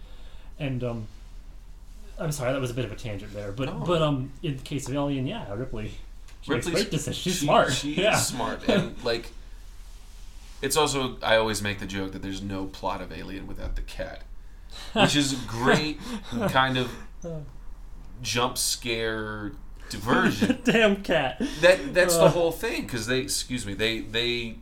And um, I'm sorry, that was a bit of a tangent there. But No. but um, in the case of Alien, yeah, Ripley, she makes Ripley's- great decisions. She's she- smart. She *laughs* yeah. smart, and *laughs* like, it's also I always make the joke that there's no plot of Alien without the cat, which is a *laughs* great kind of jump scare diversion. Damn cat. That that's the Uh. whole thing because they excuse me they they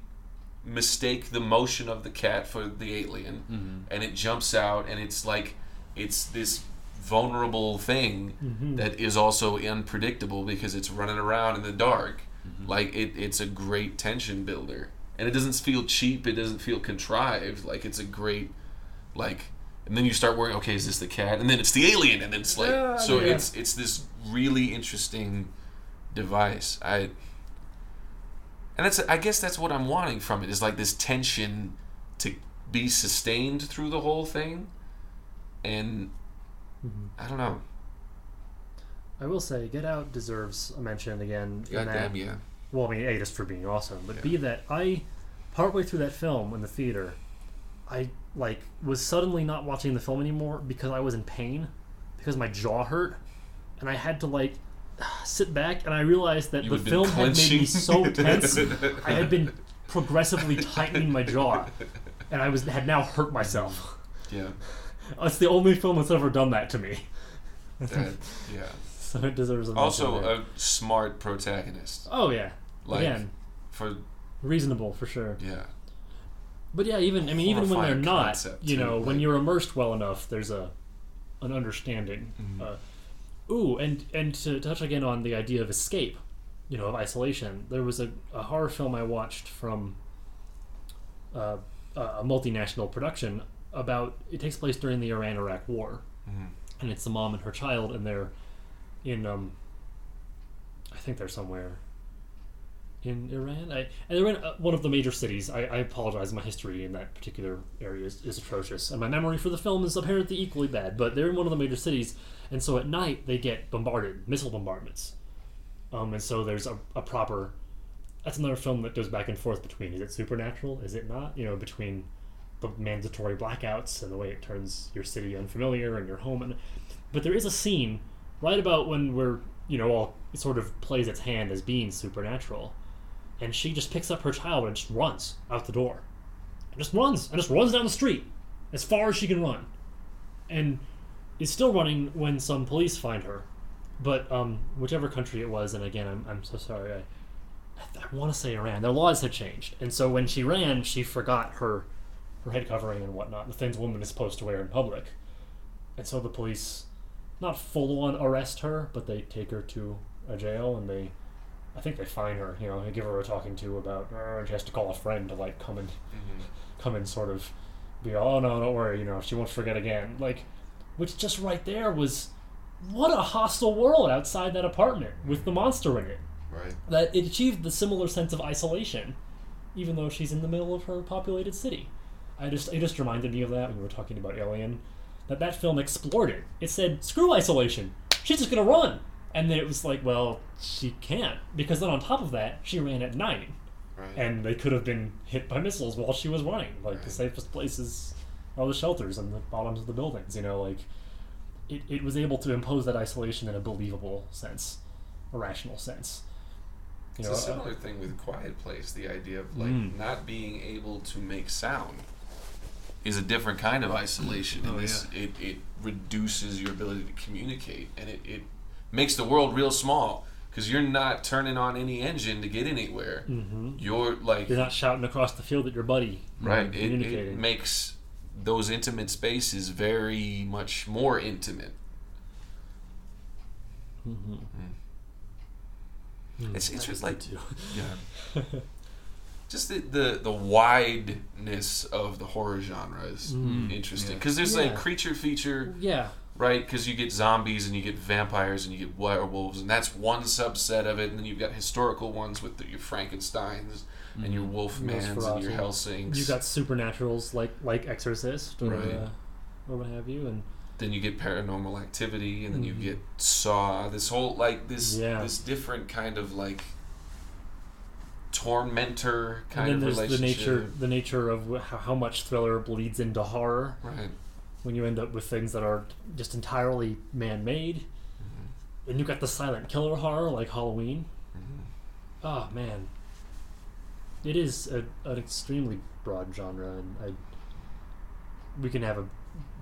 mistake the motion of the cat for the alien, Mm-hmm. and it jumps out and it's like it's this vulnerable thing Mhm. that is also unpredictable because it's running around in the dark. Mm-hmm. Like it, it's a great tension builder, and it doesn't feel cheap. It doesn't feel contrived. Like it's a great, like, and then you start worrying. Okay, is this the cat? And then it's the alien, and then it's like Yeah, so. yeah. It's it's this really interesting device. I and that's I guess that's what I'm wanting from it is like this tension to be sustained through the whole thing, and Mhm. I don't know. I will say, Get Out deserves a mention again. in that- Goddamn, yeah. Well, I mean, A, just for being awesome, but Yeah. B, that I, partway through that film in the theater, I, like, was suddenly not watching the film anymore because I was in pain, because my jaw hurt, and I had to, like, *sighs* sit back, and I realized that You the film had made me so *laughs* tense. I had been progressively tightening my jaw, and I was had now hurt myself. Yeah. It's the only film that's ever done that to me. That, yeah. So it deserves a Also, there. a smart protagonist. oh yeah, Like again, for reasonable for sure. yeah. But yeah, even I mean, even when they're not, you too, know, when like- you're immersed well enough, there's a an understanding. Mhm. Uh, ooh, and and to touch again on the idea of escape, you know, of isolation. There was a, a horror film I watched from uh, a multinational production about it takes place during the Iran-Iraq War, Mhm. and it's a mom and her child, and they're in um, I think they're somewhere in Iran. I, and they're in uh, one of the major cities. I, I apologize. My history in that particular area is, is atrocious, and my memory for the film is apparently equally bad. But they're in one of the major cities, and so at night they get bombarded, missile bombardments. Um, and so there's a, a proper. That's another film that goes back and forth between is it supernatural, is it not? You know, between the mandatory blackouts and the way it turns your city unfamiliar and your home. And, but there is a scene right about when we're you know all sort of plays its hand as being supernatural and she just picks up her child and just runs out the door and just runs and just runs down the street as far as she can run and is still running when some police find her but um, whichever country it was and again i'm, I'm so sorry i, I want to say iran their laws had changed and so when she ran she forgot her her head covering and whatnot the things a woman is supposed to wear in public and so the police not full on arrest her, but they take her to a jail and they, I think they fine her. You know, they give her a talking to about, and she has to call a friend to like come and Mhm. come and sort of be, oh no, don't worry, you know, she won't forget again. Like, which just right there was, what a hostile world outside that apartment with the monster in it. Right. That it achieved the similar sense of isolation, even though she's in the middle of her populated city. I just it just reminded me of that when we were talking about Alien. That that film explored it. It said, "Screw isolation. She's just gonna run." And then it was like, well, she can't because then on top of that, she ran at night, Right. and they could have been hit by missiles while she was running. Like the safest places are the shelters and the bottoms of the buildings. You know, like it, it was able to impose that isolation in a believable sense, a rational sense. You it's know, a uh, similar thing with Quiet Place. The idea of like Mm. not being able to make sound is a different kind of isolation. Oh, this, it, it reduces your ability to communicate, and it, it makes the world real small because you're not turning on any engine to get anywhere. mhm. You're like You're not shouting across the field at your buddy. right. It, it makes those intimate spaces very much more intimate. Mhm. It's- Mm, it's that just like-. Yeah. *laughs* Just the, the the wideness of the horror genre is Mm. interesting Yeah. because there's like creature feature, yeah. right? Because you get zombies and you get vampires and you get werewolves, and that's one subset of it. And then you've got historical ones with the, your Frankenstein's and your Wolfmans and your Nosferatu. Helsings. You got supernaturals like like Exorcist or Right. uh, or what have you, and then you get paranormal activity and then you Mhm. get saw this whole like this Yeah. this different kind of like tormentor kind and then of there's the nature the nature of how, much thriller bleeds into horror right when you end up with things that are just entirely man-made, Mm-hmm. and you've got the silent killer horror like Halloween. Mhm. Oh man, it is a, an extremely broad genre, and I we can have a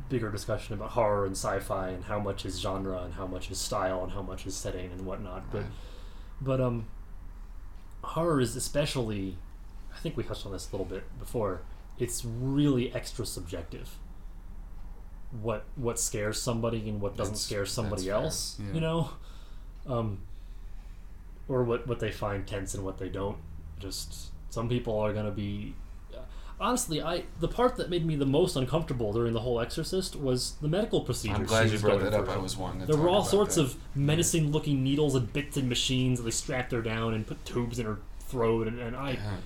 bigger discussion about horror and sci-fi and how much is genre and how much is style and how much is setting and whatnot. But Right. but um, horror is especially. I think we touched on this a little bit before. It's really extra subjective. What what scares somebody and what doesn't That's- scare somebody else, Yeah. you know, um, or what what they find tense and what they don't. Just some people are gonna be. Honestly, I the part that made me the most uncomfortable during the whole Exorcist was the medical procedure. i'm glad you brought that up i was to There were all sorts that. of menacing looking needles and bits and machines and they strapped her down and put tubes in her throat and, and I Yeah.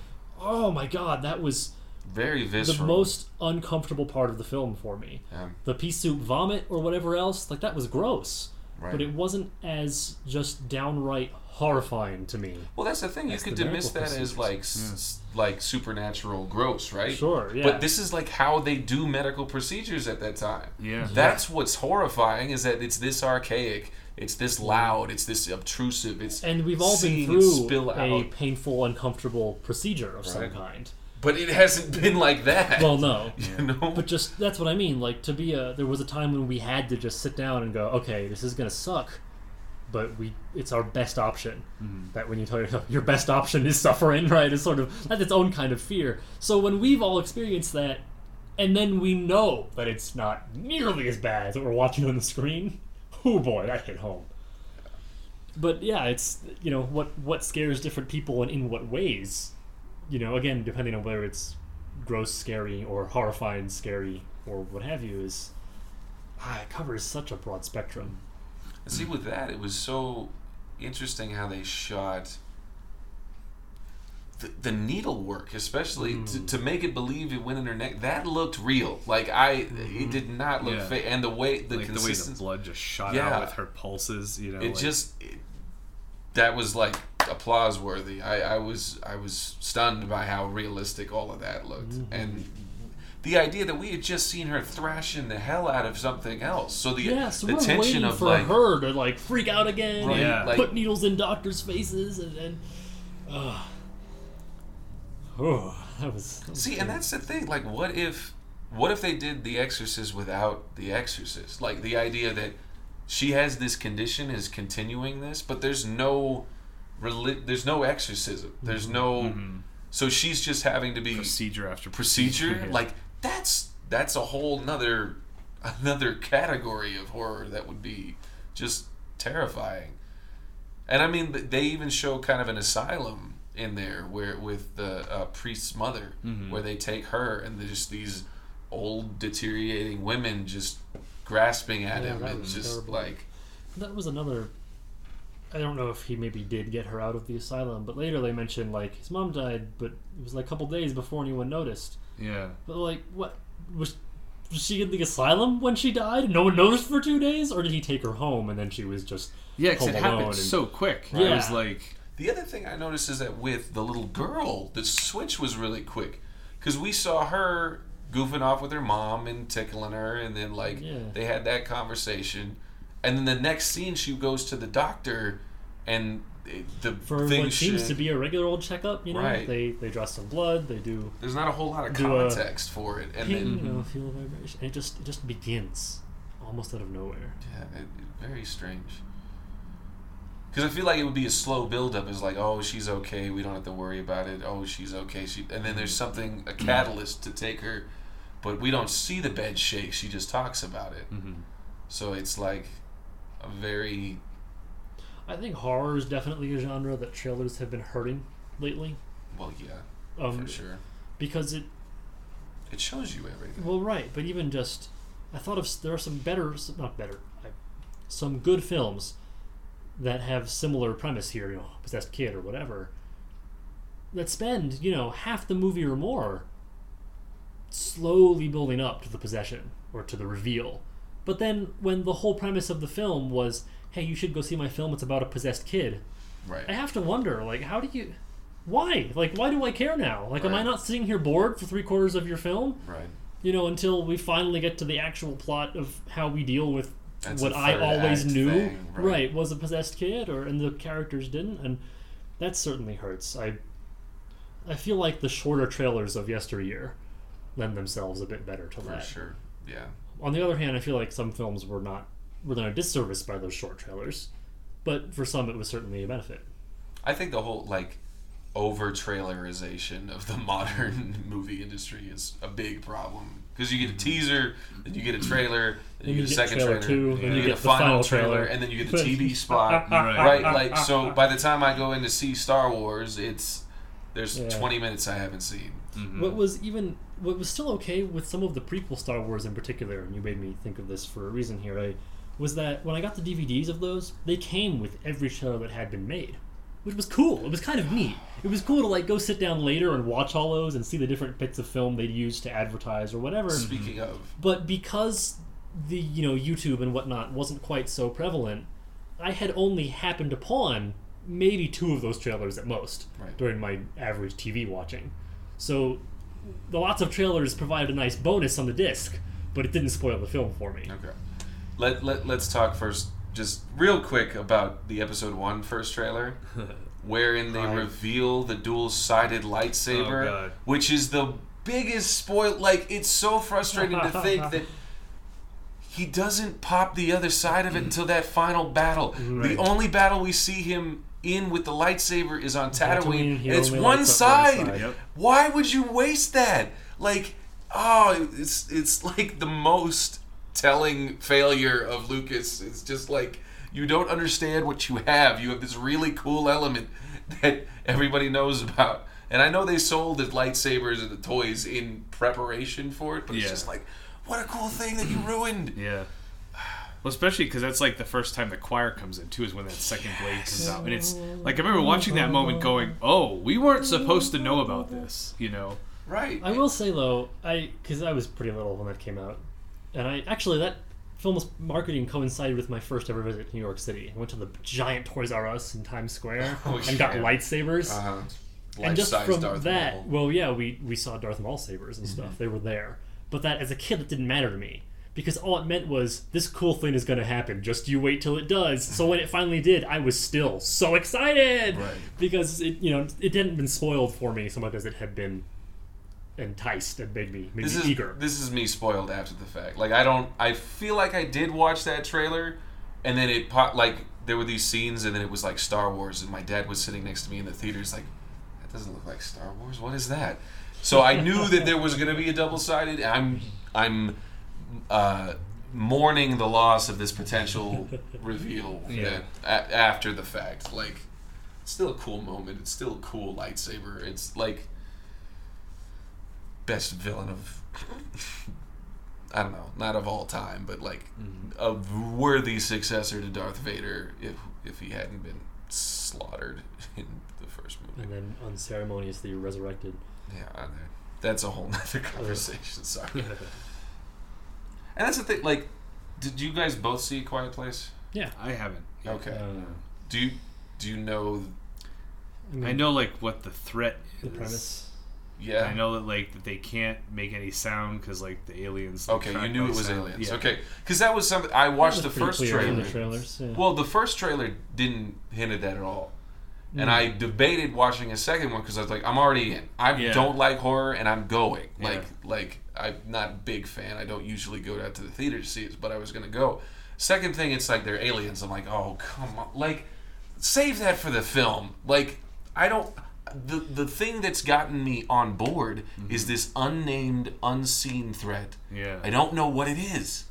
oh my god, that was very visceral the most uncomfortable part of the film for me. yeah, The pea soup vomit or whatever else, like that was gross. right. But it wasn't as just downright horrifying to me. well that's the thing you could dismiss that medical as like s- like supernatural gross right Sure, yeah. but this is like how they do medical procedures at that time Yeah. That's what's horrifying is that it's this archaic, it's this loud, it's this obtrusive, it's and we've all been through spill a out. painful, uncomfortable procedure of some kind. but it hasn't been like that. Well, no. *laughs* you know. But just that's what I mean. Like to be a, there was a time when we had to just sit down and go, okay, this is gonna suck, but we, it's our best option. That when you tell yourself your best option is suffering, *laughs* right? It's sort of that's its own kind of fear. So when we've all experienced that, and then we know that it's not nearly as bad as what we're watching on the screen, *laughs* oh boy, that hit home. But yeah, it's you know what what scares different people and in what ways. You know, again, depending on whether it's gross, scary, or horrifying, scary, or what have you, is ah, it covers such a broad spectrum. See, with that, it was so interesting how they shot the, the needlework, especially to, Mm. to make it believe it went in her neck. That looked real. Like I, it did not look Yeah. fake, and the way the like the way the blood just shot Yeah. out with her pulses, you know. it like- just it, that was like applause worthy. I, I was I was stunned by how realistic all of that looked, Mm-hmm. and the idea that we had just seen her thrashing the hell out of something else. So the Yeah, so the we're tension waiting of for like her to like freak out again, Right, and like- put needles in doctors' faces, and, then. uh, oh, that was, that was see, and that's the thing. Like, what if what if they did The Exorcist without The Exorcist? Like the idea that she has this condition is continuing this, but there's no reli- there's no exorcism. There's no Mhm. so she's just having to be procedure after procedure Yeah. like that's that's a whole nother another category of horror that would be just terrifying and i mean they even show kind of an asylum in there where with the uh, priest's mother Mhm. where they take her and there's just these old deteriorating women just grasping at Yeah, him and just terrible. like that was another. I don't know if he maybe did get her out of the asylum, but later they mentioned like his mom died, but it was like a couple days before anyone noticed. Yeah. But like, what was was she in the asylum when she died? No one noticed for two days, or did he take her home and then she was just Yeah, because it happened and- so quick. It Yeah. was like, The other thing I noticed is that with the little girl, the switch was really quick. Because we saw her goofing off with her mom and tickling her, and then, like, Yeah. they had that conversation. And then the next scene, she goes to the doctor, and it- the for thing what seems should- to be a regular old checkup. You know, Right. they they draw some blood, they do There's not a whole lot of context for it. And ping, then, you know, feel vibration, and it just it just begins almost out of nowhere. yeah, it, very strange. Because I feel like it would be a slow buildup. It's like, oh, she's okay. We don't have to worry about it. Oh, she's okay. She, and then there's something, a catalyst to take her, but we don't see the bed shake. She just talks about it. mhm. So it's like a very I think horror is definitely a genre that trailers have been hurting lately. well, yeah, Um, for sure. because it It shows you everything. well right, but even just I thought of there are some better, not better, some good films that have similar premise here, you know, possessed kid or whatever, that spend you know half the movie or more slowly building up to the possession or to the reveal. But then when the whole premise of the film was, hey, you should go see my film. It's about a possessed kid. Right. I have to wonder, like, how do you, why, like, why do I care now? Like, am I not sitting here bored for three quarters of your film? Right. You know, until we finally get to the actual plot of how we deal with That's what I always knew, thing, right. was a possessed kid, or and the characters didn't, and that certainly hurts. I, I feel like the shorter trailers of yesteryear lend themselves a bit better to For that. sure. Yeah. On the other hand, I feel like some films were not were done a disservice by those short trailers, but for some it was certainly a benefit. I think the whole like over trailerization of the *laughs* modern movie industry is a big problem because you get a teaser, then you get a trailer, then you, Then get a second trailer trailer, two, then then you you get a final final trailer, trailer. and then you get the *laughs* TV spot. Right. right? Like so, by the time I go in to see Star Wars, it's there's Yeah. 20 minutes I haven't seen. Mhm. What was even what was still okay with some of the prequel Star Wars in particular, and you made me think of this for a reason here, I, was that when I got the DVDs of those, they came with every trailer that had been made. Which was cool. It was kind of neat. It was cool to like go sit down later and watch all those and see the different bits of film they'd use to advertise or whatever. Speaking of, But because the you know YouTube and whatnot wasn't quite so prevalent, I had only happened upon maybe two of those trailers at most Right. during my average TV watching. So the lots of trailers provided a nice bonus on the disc, but it didn't spoil the film for me. okay, let let let's talk first, just real quick about the episode one first trailer. *laughs* wherein they I- reveal the dual-sided lightsaber, Oh, which is the biggest spoil. Like it's so frustrating to think *laughs* that he doesn't pop the other side of it *clears throat* until that final battle. Right. The only battle we see him in with the lightsaber is on Tatooine, Tatooine. and it's one lights one side. side. Yep. Why would you waste that? Like, oh, it's it's like the most telling failure of Lucas. is just like you don't understand what you have. You have this really cool element *laughs* that everybody knows about. And I know they sold the lightsabers and the toys in preparation for it, but it's just like, what a cool thing that you ruined. Yeah. Well, especially because that's like the first time the choir comes in too, is when that second blade comes out, and it's like I remember watching that moment, going, "Oh, we weren't supposed to know about this," you know? Right. I will say though, I because I was pretty little when that came out, and I actually that film's marketing coincided with my first ever visit to New York City. I went to the giant Toys R Us in Times Square *laughs* Oh, and got lightsabers. Uh-huh. and just from Darth that, Maul. well, yeah, we we saw Darth Maul sabers and stuff. They were there, but that as a kid, it didn't matter to me because all it meant was this cool thing is going to happen. Just you wait till it does. So when it finally did, I was still so excited Right. because it you know it hadn't been spoiled for me so much as it had been enticed and made me made me this is eager. this is me spoiled after the fact. Like I don't. I feel like I did watch that trailer, and then it pop like there were these scenes, and then it was like Star Wars, and my dad was sitting next to me in the theater. He's like, "That doesn't look like Star Wars. What is that?" So I knew that there was going to be a double sided. I'm I'm uh, mourning the loss of this potential *laughs* reveal Yeah. that, a- after the fact. Like, it's still a cool moment. It's still a cool lightsaber. It's like best villain of I don't know, not of all time, but like a worthy successor to Darth Vader if if he hadn't been slaughtered *laughs* in the first movie. and then unceremoniously resurrected. Yeah, I- that's a whole *laughs* nother conversation. Sorry. *laughs* And that's the thing. Like, did you guys both see Quiet Place? Yeah, I haven't. Okay. uh, Do you do you know? I, mean, I know like what the threat the is. premise. Yeah. I know that like that they can't make any sound because like the aliens. like, Okay, you knew it was sound. aliens. Yeah. Okay, because that was something I watched the first trailer. the trailers. Yeah. Well, the first trailer didn't hint at that at all. And Mm. I debated watching a second one because I was like, I'm already in. I Yeah. don't like horror, and I'm going. Yeah. Like, like I'm not a big fan. I don't usually go out to the theater to see it, but I was gonna go. Second thing, it's like they're aliens. I'm like, oh come on, like save that for the film. Like, I don't. The the thing that's gotten me on board Mm-hmm. is this unnamed, unseen threat. Yeah. I don't know what it is.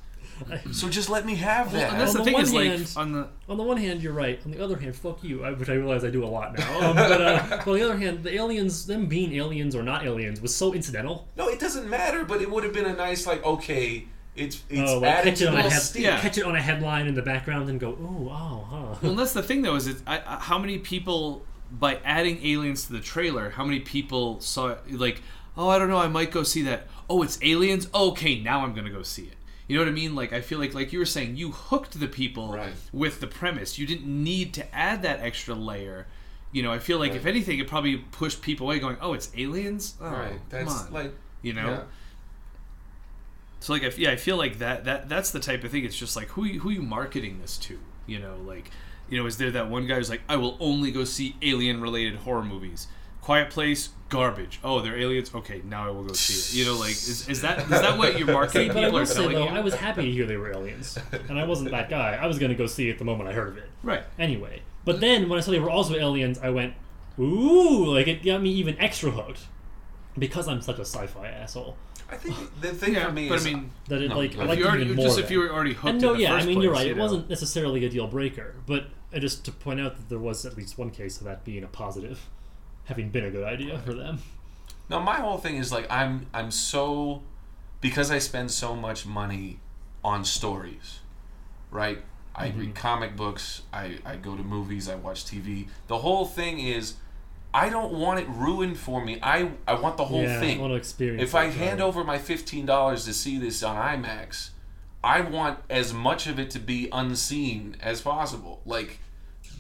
So just let me have that. And that's On the the thing one is like hand- on the On the one hand, you're right. On the other hand, fuck you, I, which I realize I do a lot now. *laughs* Um, but, uh, but on the other hand, the aliens, them being aliens or not aliens, was so incidental. No, it doesn't matter, but it would have been a nice, like, okay, It's it's oh, like catch it on a whole head. Yeah. catch it on a headline in the background and go, oh, oh, huh. Well, that's the thing, though, is it I, I, how many people by adding aliens to the trailer? How many people saw it? Like, oh, I don't know, I might go see that. Oh, it's aliens. okay, now I'm gonna go see it. You know what I mean? Like, I feel like, like you were saying, you hooked the people Right. with the premise. You didn't need to add that extra layer. You know, I feel like if anything, it probably pushed people away, going, "Oh, it's aliens." Oh, right. come on. like you know. yeah. So like, I, yeah, I feel like that that that's the type of thing. It's just like who who you marketing this to? You know, like, you know, is there that one guy who's like, I will only go see alien related horror movies. Quiet Place, garbage. Oh, they're aliens. Okay, now I will go see it. You know, like, is, is that is that what your marketing *laughs* But I people are say telling though, you? I was happy to hear they were aliens, and I wasn't that guy. I was gonna go see it the moment I heard of it. right. Anyway, but then when I saw they were also aliens, I went, ooh, like it got me even extra hooked because I'm such a sci-fi asshole. I think the thing Yeah, for me but is I mean, That it No, like I if liked you it already, even more. just if you were already hooked. and no, in the yeah, I first mean you're right. you It know. wasn't necessarily a deal breaker, but just to point out that there was at least one case of that being a positive, having been a good idea for them. Now my whole thing is like I'm I'm so because I spend so much money on stories, right? I Mm-hmm. read comic books, I, I go to movies, I watch TV. The whole thing is I don't want it ruined for me. I I want the whole yeah, thing. I want to experience. If I hand over my fifteen dollars to see this on IMAX, I want as much of it to be unseen as possible. Like,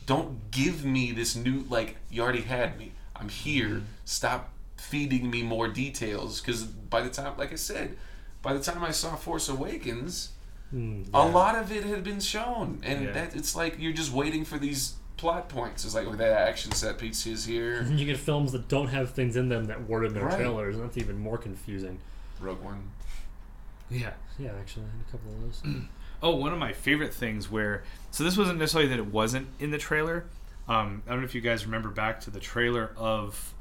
don't give me this new like you already had me. I'm here. Mm-hmm. Stop feeding me more details because by the time, like I said, by the time I saw Force Awakens, Mm, a lot of it had been shown, and Yeah. that it's like you're just waiting for these plot points. It's like oh, that action set piece is here. And *laughs* you get films that don't have things in them that were in their Right. trailers, and that's even more confusing. Rogue One. yeah. Yeah, actually, I had a couple of those. *clears throat* Oh, one of my favorite things where so this wasn't necessarily that it wasn't in the trailer. Um, I don't know if you guys remember back to the trailer of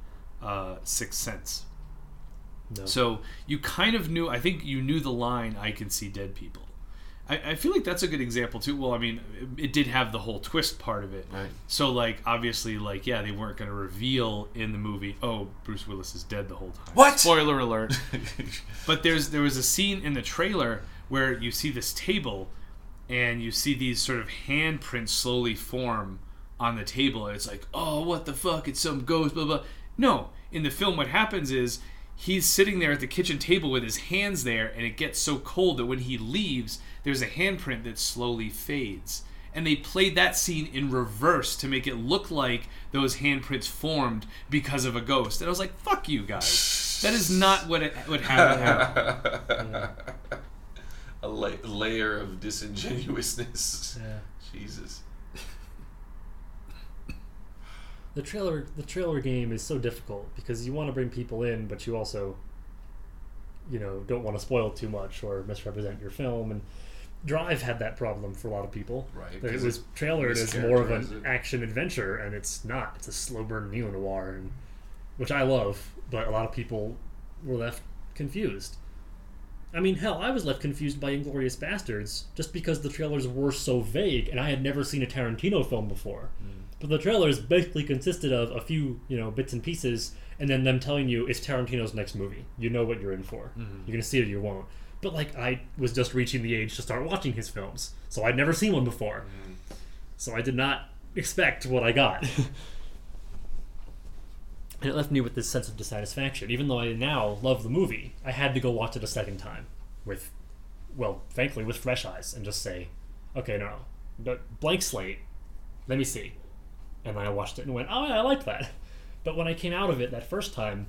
uh, Sixth Sense. No. So you kind of knew. I think you knew the line "I can see dead people." I, I feel like that's a good example too. Well, I mean, it, it did have the whole twist part of it. Right. So like obviously like yeah they weren't going to reveal in the movie oh Bruce Willis is dead the whole time. What? Spoiler alert. *laughs* But there's there was a scene in the trailer where you see this table and you see these sort of handprints slowly form on the table and it's like, "Oh, what the fuck? It's some ghost blah blah." No, in the film what happens is he's sitting there at the kitchen table with his hands there and it gets so cold that when he leaves, there's a handprint that slowly fades. And they played that scene in reverse to make it look like those handprints formed because of a ghost. And I was like, "Fuck you guys. That is not what it what happened." *laughs* a la- layer of disingenuousness. yeah. Jesus. The trailer the trailer game is so difficult because you want to bring people in but you also you know don't want to spoil too much or misrepresent your film. And drive had that problem for a lot of people. Right, it was trailered as more of an it. action adventure and it's not. It's a slow burn neo noir and which i love but a lot of people were left confused. I mean, hell, I was left confused by Inglourious Basterds just because the trailers were so vague, and I had never seen a Tarantino film before. Hmm. But the trailers basically consisted of a few, you know, bits and pieces, and then them telling you it's Tarantino's next movie. You know what you're in for. Mm-hmm. You're gonna see it you won't. But like, I was just reaching the age to start watching his films, so I'd never seen one before. Mm. So I did not expect what I got. *laughs* and it left me with this sense of dissatisfaction. Even though I now love the movie, I had to go watch it a second time with, well, frankly, with fresh eyes and just say, okay, no, no, blank slate. Let me see. And then I watched it and went, oh, yeah, I liked that. But when I came out of it that first time,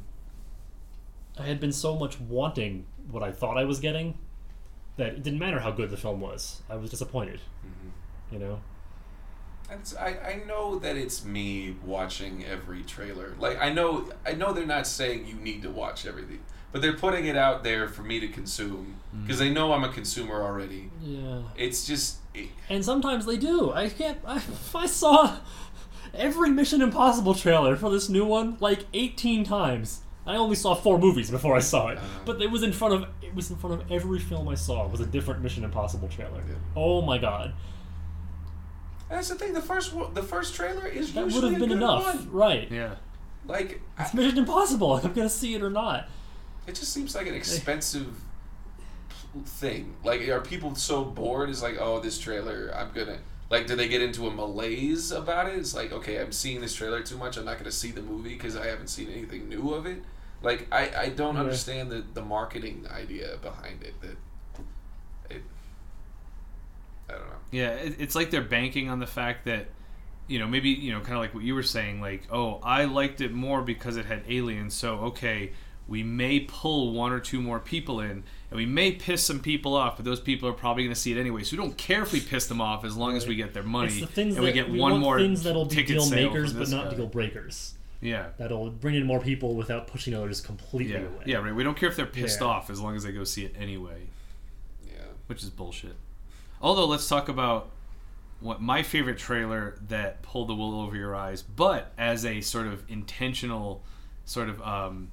I had been so much wanting what I thought I was getting that it didn't matter how good the film was. I was disappointed. Mm-hmm. You know? It's, I, I know that it's me watching every trailer. Like I know I know they're not saying you need to watch everything, but they're putting it out there for me to consume mm. because they know I'm a consumer already. Yeah. It's just it, And sometimes they do. I can't. I, I saw every Mission Impossible trailer for this new one like 18 times. I only saw four movies before I saw it, uh-huh. but it was in front of it was in front of every film I saw was a different Mission Impossible trailer. Yeah. Oh my god, that's the thing. The first one, the first trailer is that would usually have been enough, one. right? Yeah. Like I, It's Mission Impossible. I'm gonna see it or not. it just seems like an *laughs* expensive thing? Like, are people so bored? Is like, oh, this trailer, I'm gonna like. Do they get into a malaise about it? It's like, okay, I'm seeing this trailer too much. I'm not gonna see the movie because I haven't seen anything new of it. Like, I I don't Yeah. understand the the marketing idea behind it. That it. I don't know. Yeah, it, it's like they're banking on the fact that, you know, maybe you know, kind of like what you were saying, like, oh, I liked it more because it had aliens. So okay, we may pull one or two more people in, and we may piss some people off, but those people are probably going to see it anyway. So we don't care if we piss them off as long as we get their money It's the things and that we get we one want more things that'll be ticket deal makers, but not guy. deal breakers. Yeah. That'll bring in more people without pushing others completely Yeah, away. yeah, right. We don't care if they're pissed Yeah. off as long as they go see it anyway. Yeah. which is bullshit. Although, let's talk about what my favorite trailer that pulled the wool over your eyes, but as a sort of intentional, sort of, um,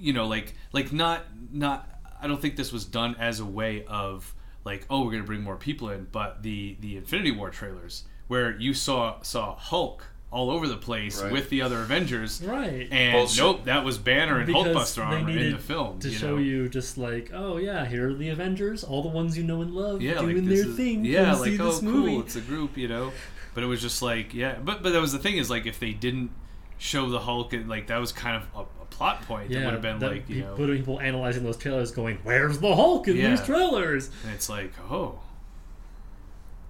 you know, like like not not. I don't think this was done as a way of like, oh, we're gonna bring more people in, but the the Infinity War trailers where you saw saw Hulk all over the place Right. with the other Avengers. Right. And Bullshit. nope, that was Banner and because Hulkbuster they armor in the film. to you show know? you just like, oh yeah, here are the Avengers, all the ones you know and love, yeah, doing like this their is, thing. Yeah, Come like see oh, this movie. cool, it's a group, you know. But it was just like, yeah, but but that was the thing is like if they didn't show the Hulk, and like that was kind of a, a plot point that would have been like, you pe- know, people analyzing those trailers, going, "Where's the Hulk in Yeah. these trailers?" and it's like, oh.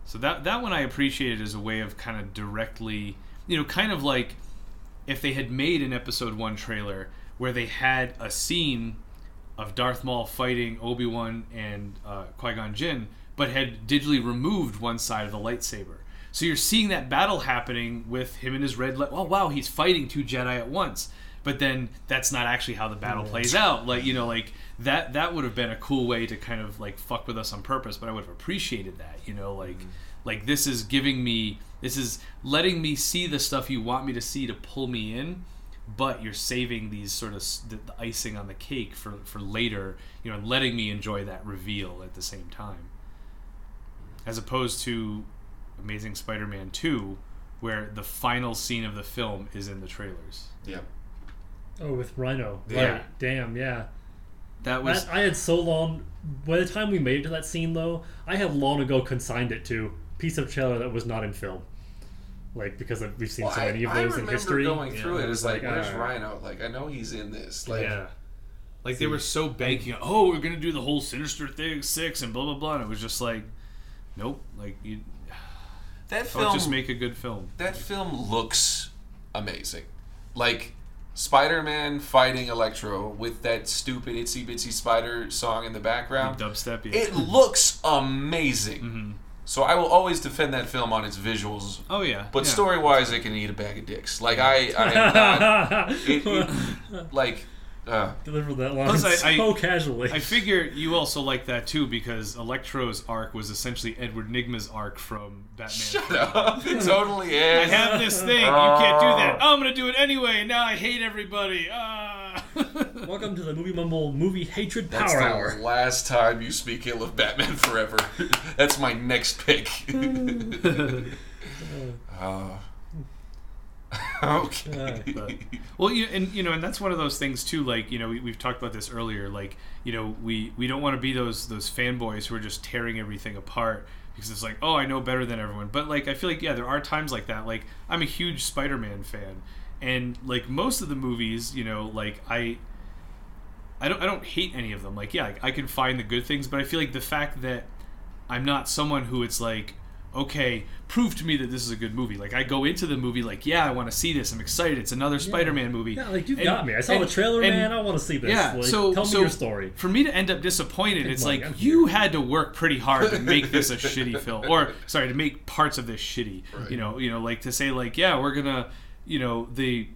So that that one I appreciated as a way of kind of directly, you know, kind of like if they had made an episode one trailer where they had a scene of Darth Maul fighting Obi Wan and uh, Qui Gon Jinn, but had digitally removed one side of the lightsaber. So you're seeing that battle happening with him and his red. Li- oh wow, he's fighting two Jedi at once. But then that's not actually how the battle mm. plays out. Like you know, like that that would have been a cool way to kind of like fuck with us on purpose. But I would have appreciated that. You know, like mm. like this is giving me this is letting me see the stuff you want me to see to pull me in but you're saving these sort of the, the icing on the cake for for later you know and letting me enjoy that reveal at the same time as opposed to amazing spider-man 2 where the final scene of the film is in the trailers Yeah. Oh, with Rhino. Yeah. Right. Damn. Yeah. that was That, I had so long. By the time we made it to that scene, though, I had long ago consigned it to piece of trailer that was not in film. Like because of- we've seen Well, so I, many of I those in history. going Yeah, through it. I It's was like, where's ah. Rhino? Like, I know he's in this. Like, yeah like they were so banking oh we're gonna do the whole sinister thing six and blah blah blah and it was just like nope like you that film. just make a good film that film looks amazing. Like Spider-Man fighting Electro with that stupid itsy bitsy spider song in the background. dubstep yeah. It *laughs* looks amazing. Mhm. So I will always defend that film on its visuals. oh yeah But yeah. story wise, it can eat a bag of dicks. Like I, I am *laughs* not. It, it, like, uh, Deliver that line Plus, I- I- so casually. I figure you also like that too because Electro's arc was essentially Edward Nygma's arc from Batman. shut up. It totally is. I have this thing. You can't do that. Oh, I'm gonna do it anyway. Now I hate everybody. Ah. *laughs* Welcome to the Movie Mumble Movie Hatred That's Power the Hour. last time you speak ill of Batman Forever. *laughs* That's my next pick. *laughs* uh, okay. Uh, *laughs* well, you and you know, and that's one of those things too. Like you know, we, we've talked about this earlier. Like you know, we we don't want to be those those fanboys who are just tearing everything apart because it's like, oh, I know better than everyone. But like, I feel like yeah, there are times like that. Like I'm a huge Spider-Man fan, and like most of the movies, you know, like I. I don't. I don't hate any of them. Like, yeah, I can find the good things, but I feel like the fact that I'm not someone who it's like, okay, prove to me that this is a good movie. Like, I go into the movie like, yeah, I want to see this. I'm excited. It's another Spider-Man movie. yeah, like you've And- got me. I saw and- the trailer, and- man. I want to see this. Yeah, Like, so tell me so your story. For me to end up disappointed, it's money, like I'm you had to work pretty hard to make this a shitty *laughs* film, or sorry, to make parts of this shitty. Right. You know, you know, like to say like, yeah, we're gonna, you know, the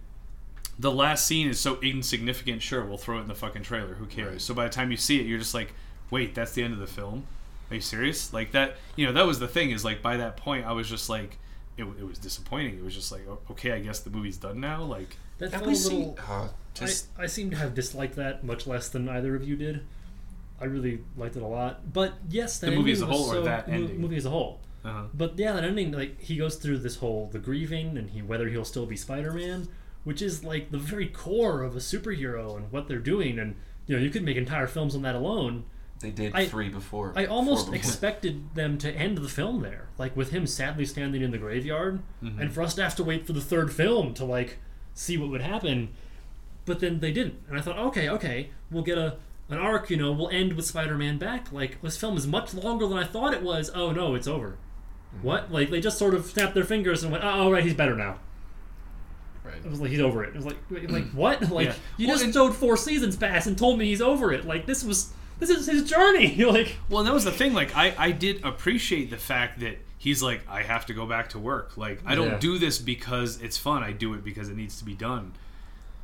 the last scene is so insignificant. Sure, we'll throw it in the fucking trailer. Who cares? Right. So by the time you see it, you're just like, wait, that's the end of the film. Are you serious? Like that? You know, that was the thing. Is like by that point, I was just like, it, it was disappointing. It was just like, okay, I guess the movie's done now. Like, That Have felt a little. seen? Uh, just I, I seem to have disliked that much less than either of you did. I really liked it a lot, but yes, that The movie ending as a whole was or that mo- ending? movie as a whole. uh But yeah, that ending, like he goes through this whole the grieving and he whether he'll still be Spider Man, which is like the very core of a superhero and what they're doing. And you know, you could make entire films on that alone. They did I- three before. I almost before. expected them to end the film there, like with him sadly standing in the graveyard, Mm-hmm. and for us to have to wait for the third film to like see what would happen. But then they didn't, and I thought, okay, okay, we'll get a an arc. You know, we'll end with Spider-Man back. Like this film is much longer than I thought it was. Oh no, it's over. Mm-hmm. What? Like they just sort of snapped their fingers and went, oh, all right, he's better now. Right. It was like he's over it. It was like, like *clears throat* what? Like Yeah. you Well, just showed four seasons pass and told me he's over it. Like this was this is his journey. You're *laughs* like. Well, and that was the thing. Like, I, I did appreciate the fact that he's like, I have to go back to work. Like, I don't Yeah. do this because it's fun. I do it because it needs to be done.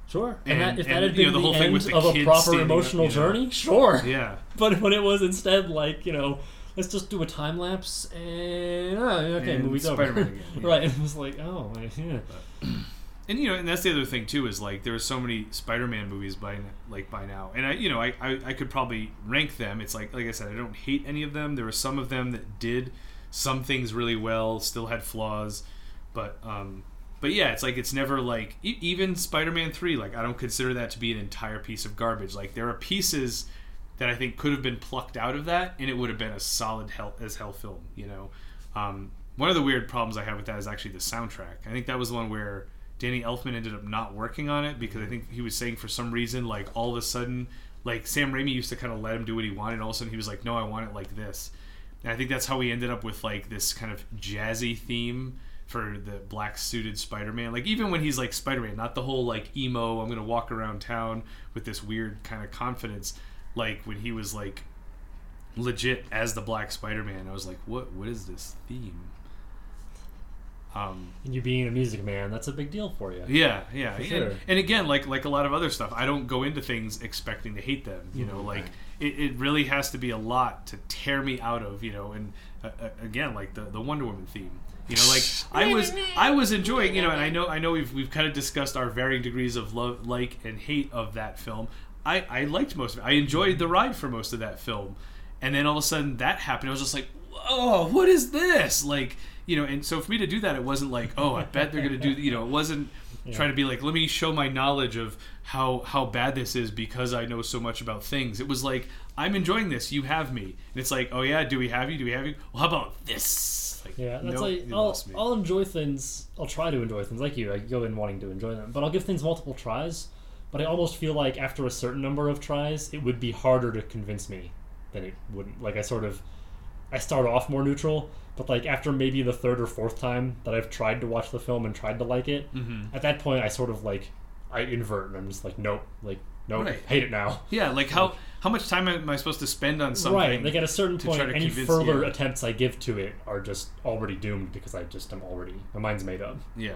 Sure. And, And- that, if and, that had you been know, the whole the, thing end with the of a kids proper standing up, emotional you know. journey, sure. Yeah. *laughs* But when it was instead like, you know, let's just do a time lapse and oh, okay, And movie's Spider-Man over. *laughs* again, yeah. right. And it was like, oh, yeah. And you know, and that's the other thing too is like there are so many Spider-Man movies by like by now, and I you know I, I I could probably rank them. It's like like I said, I don't hate any of them. There were some of them that did some things really well, still had flaws, but um but yeah, it's like it's never like e- even Spider-Man three. Like I don't consider that to be an entire piece of garbage. Like there are pieces that I think could have been plucked out of that, and it would have been a solid hell as hell film. You know, um, one of the weird problems I have with that is actually the soundtrack. I think that was one where Danny Elfman ended up not working on it because I think he was saying for some reason, like all of a sudden, like Sam Raimi used to kind of let him do what he wanted, all of a sudden he was like, "No, I want it like this." And I think that's how we ended up with like this kind of jazzy theme for the black suited Spider-Man. Like even when he's like Spider-Man, not the whole like emo, I'm gonna walk around town with this weird kind of confidence. Like when he was like legit as the Black Spider-Man, I was like, what What is this theme? Um, And you being a music man, that's a big deal for you. yeah, yeah, For and, sure. and again, like like a lot of other stuff, I don't go into things expecting to hate them. You know, like it, it really has to be a lot to tear me out of. You know, and uh, uh, again, like the the Wonder Woman theme. You know, like I was I was enjoying. You know, and I know I know we've we've kind of discussed our varying degrees of love, like and hate of that film. I I liked most of it. I enjoyed the ride for most of that film, and then all of a sudden that happened. I was just like, oh, what is this? Like. You know, and so for me to do that, it wasn't like, oh, I bet they're gonna do. You know, it wasn't trying to be like, let me show my knowledge of how how bad this is because I know so much about things. It was like, I'm enjoying this. You have me, and it's like, oh yeah, do we have you? Do we have you? Well, how about this? Like, Yeah, that's nope, like I'll. I'll enjoy things. I'll try to enjoy things like you. I go in wanting to enjoy them, but I'll give things multiple tries. But I almost feel like after a certain number of tries, it would be harder to convince me than it wouldn't. Like I sort of, I start off more neutral, but like after maybe the third or fourth time that I've tried to watch the film and tried to like it, Mhm. at that point I sort of like I invert and I'm just like nope, like nope, Right. hate it now. Yeah, like how how much time am I supposed to spend on something? Right. Like at a certain point, any convince further you. attempts I give to it are just already doomed because I just am already my mind's made up. yeah,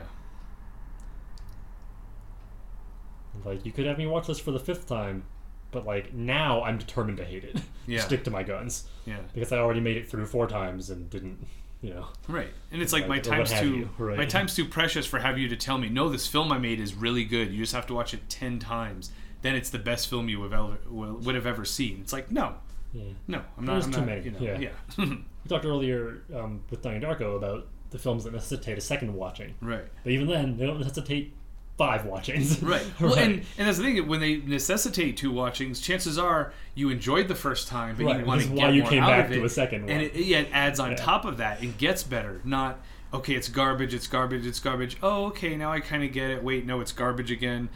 Like you could have me watch this for the fifth time, but like now I'm determined to hate it. *laughs* Yeah. Stick to my guns yeah, because I already made it through four times and didn't, you know. right. And it's like, Like, my time's too right. my time's too precious for have you to tell me no, this film I made is really good. You just have to watch it ten times. Then it's the best film you have ever will- would have ever seen. It's like no, Yeah. no, I'm not. There's too not, many, You know, yeah. yeah. *laughs* We talked earlier um, with Donnie Darko about the films that necessitate a second watching, right. but even then they don't necessitate five watchings. *laughs* Right. *laughs* Well, and, and that's the thing. When they necessitate two watchings, chances are you enjoyed the first time, but Right, you want to get why you more came out back of to it. a second And one. it, yeah, it adds on Yeah. top of that and gets better. Not okay, it's garbage, it's garbage, it's garbage. Oh, okay, now I kind of get it. Wait, no, it's garbage again.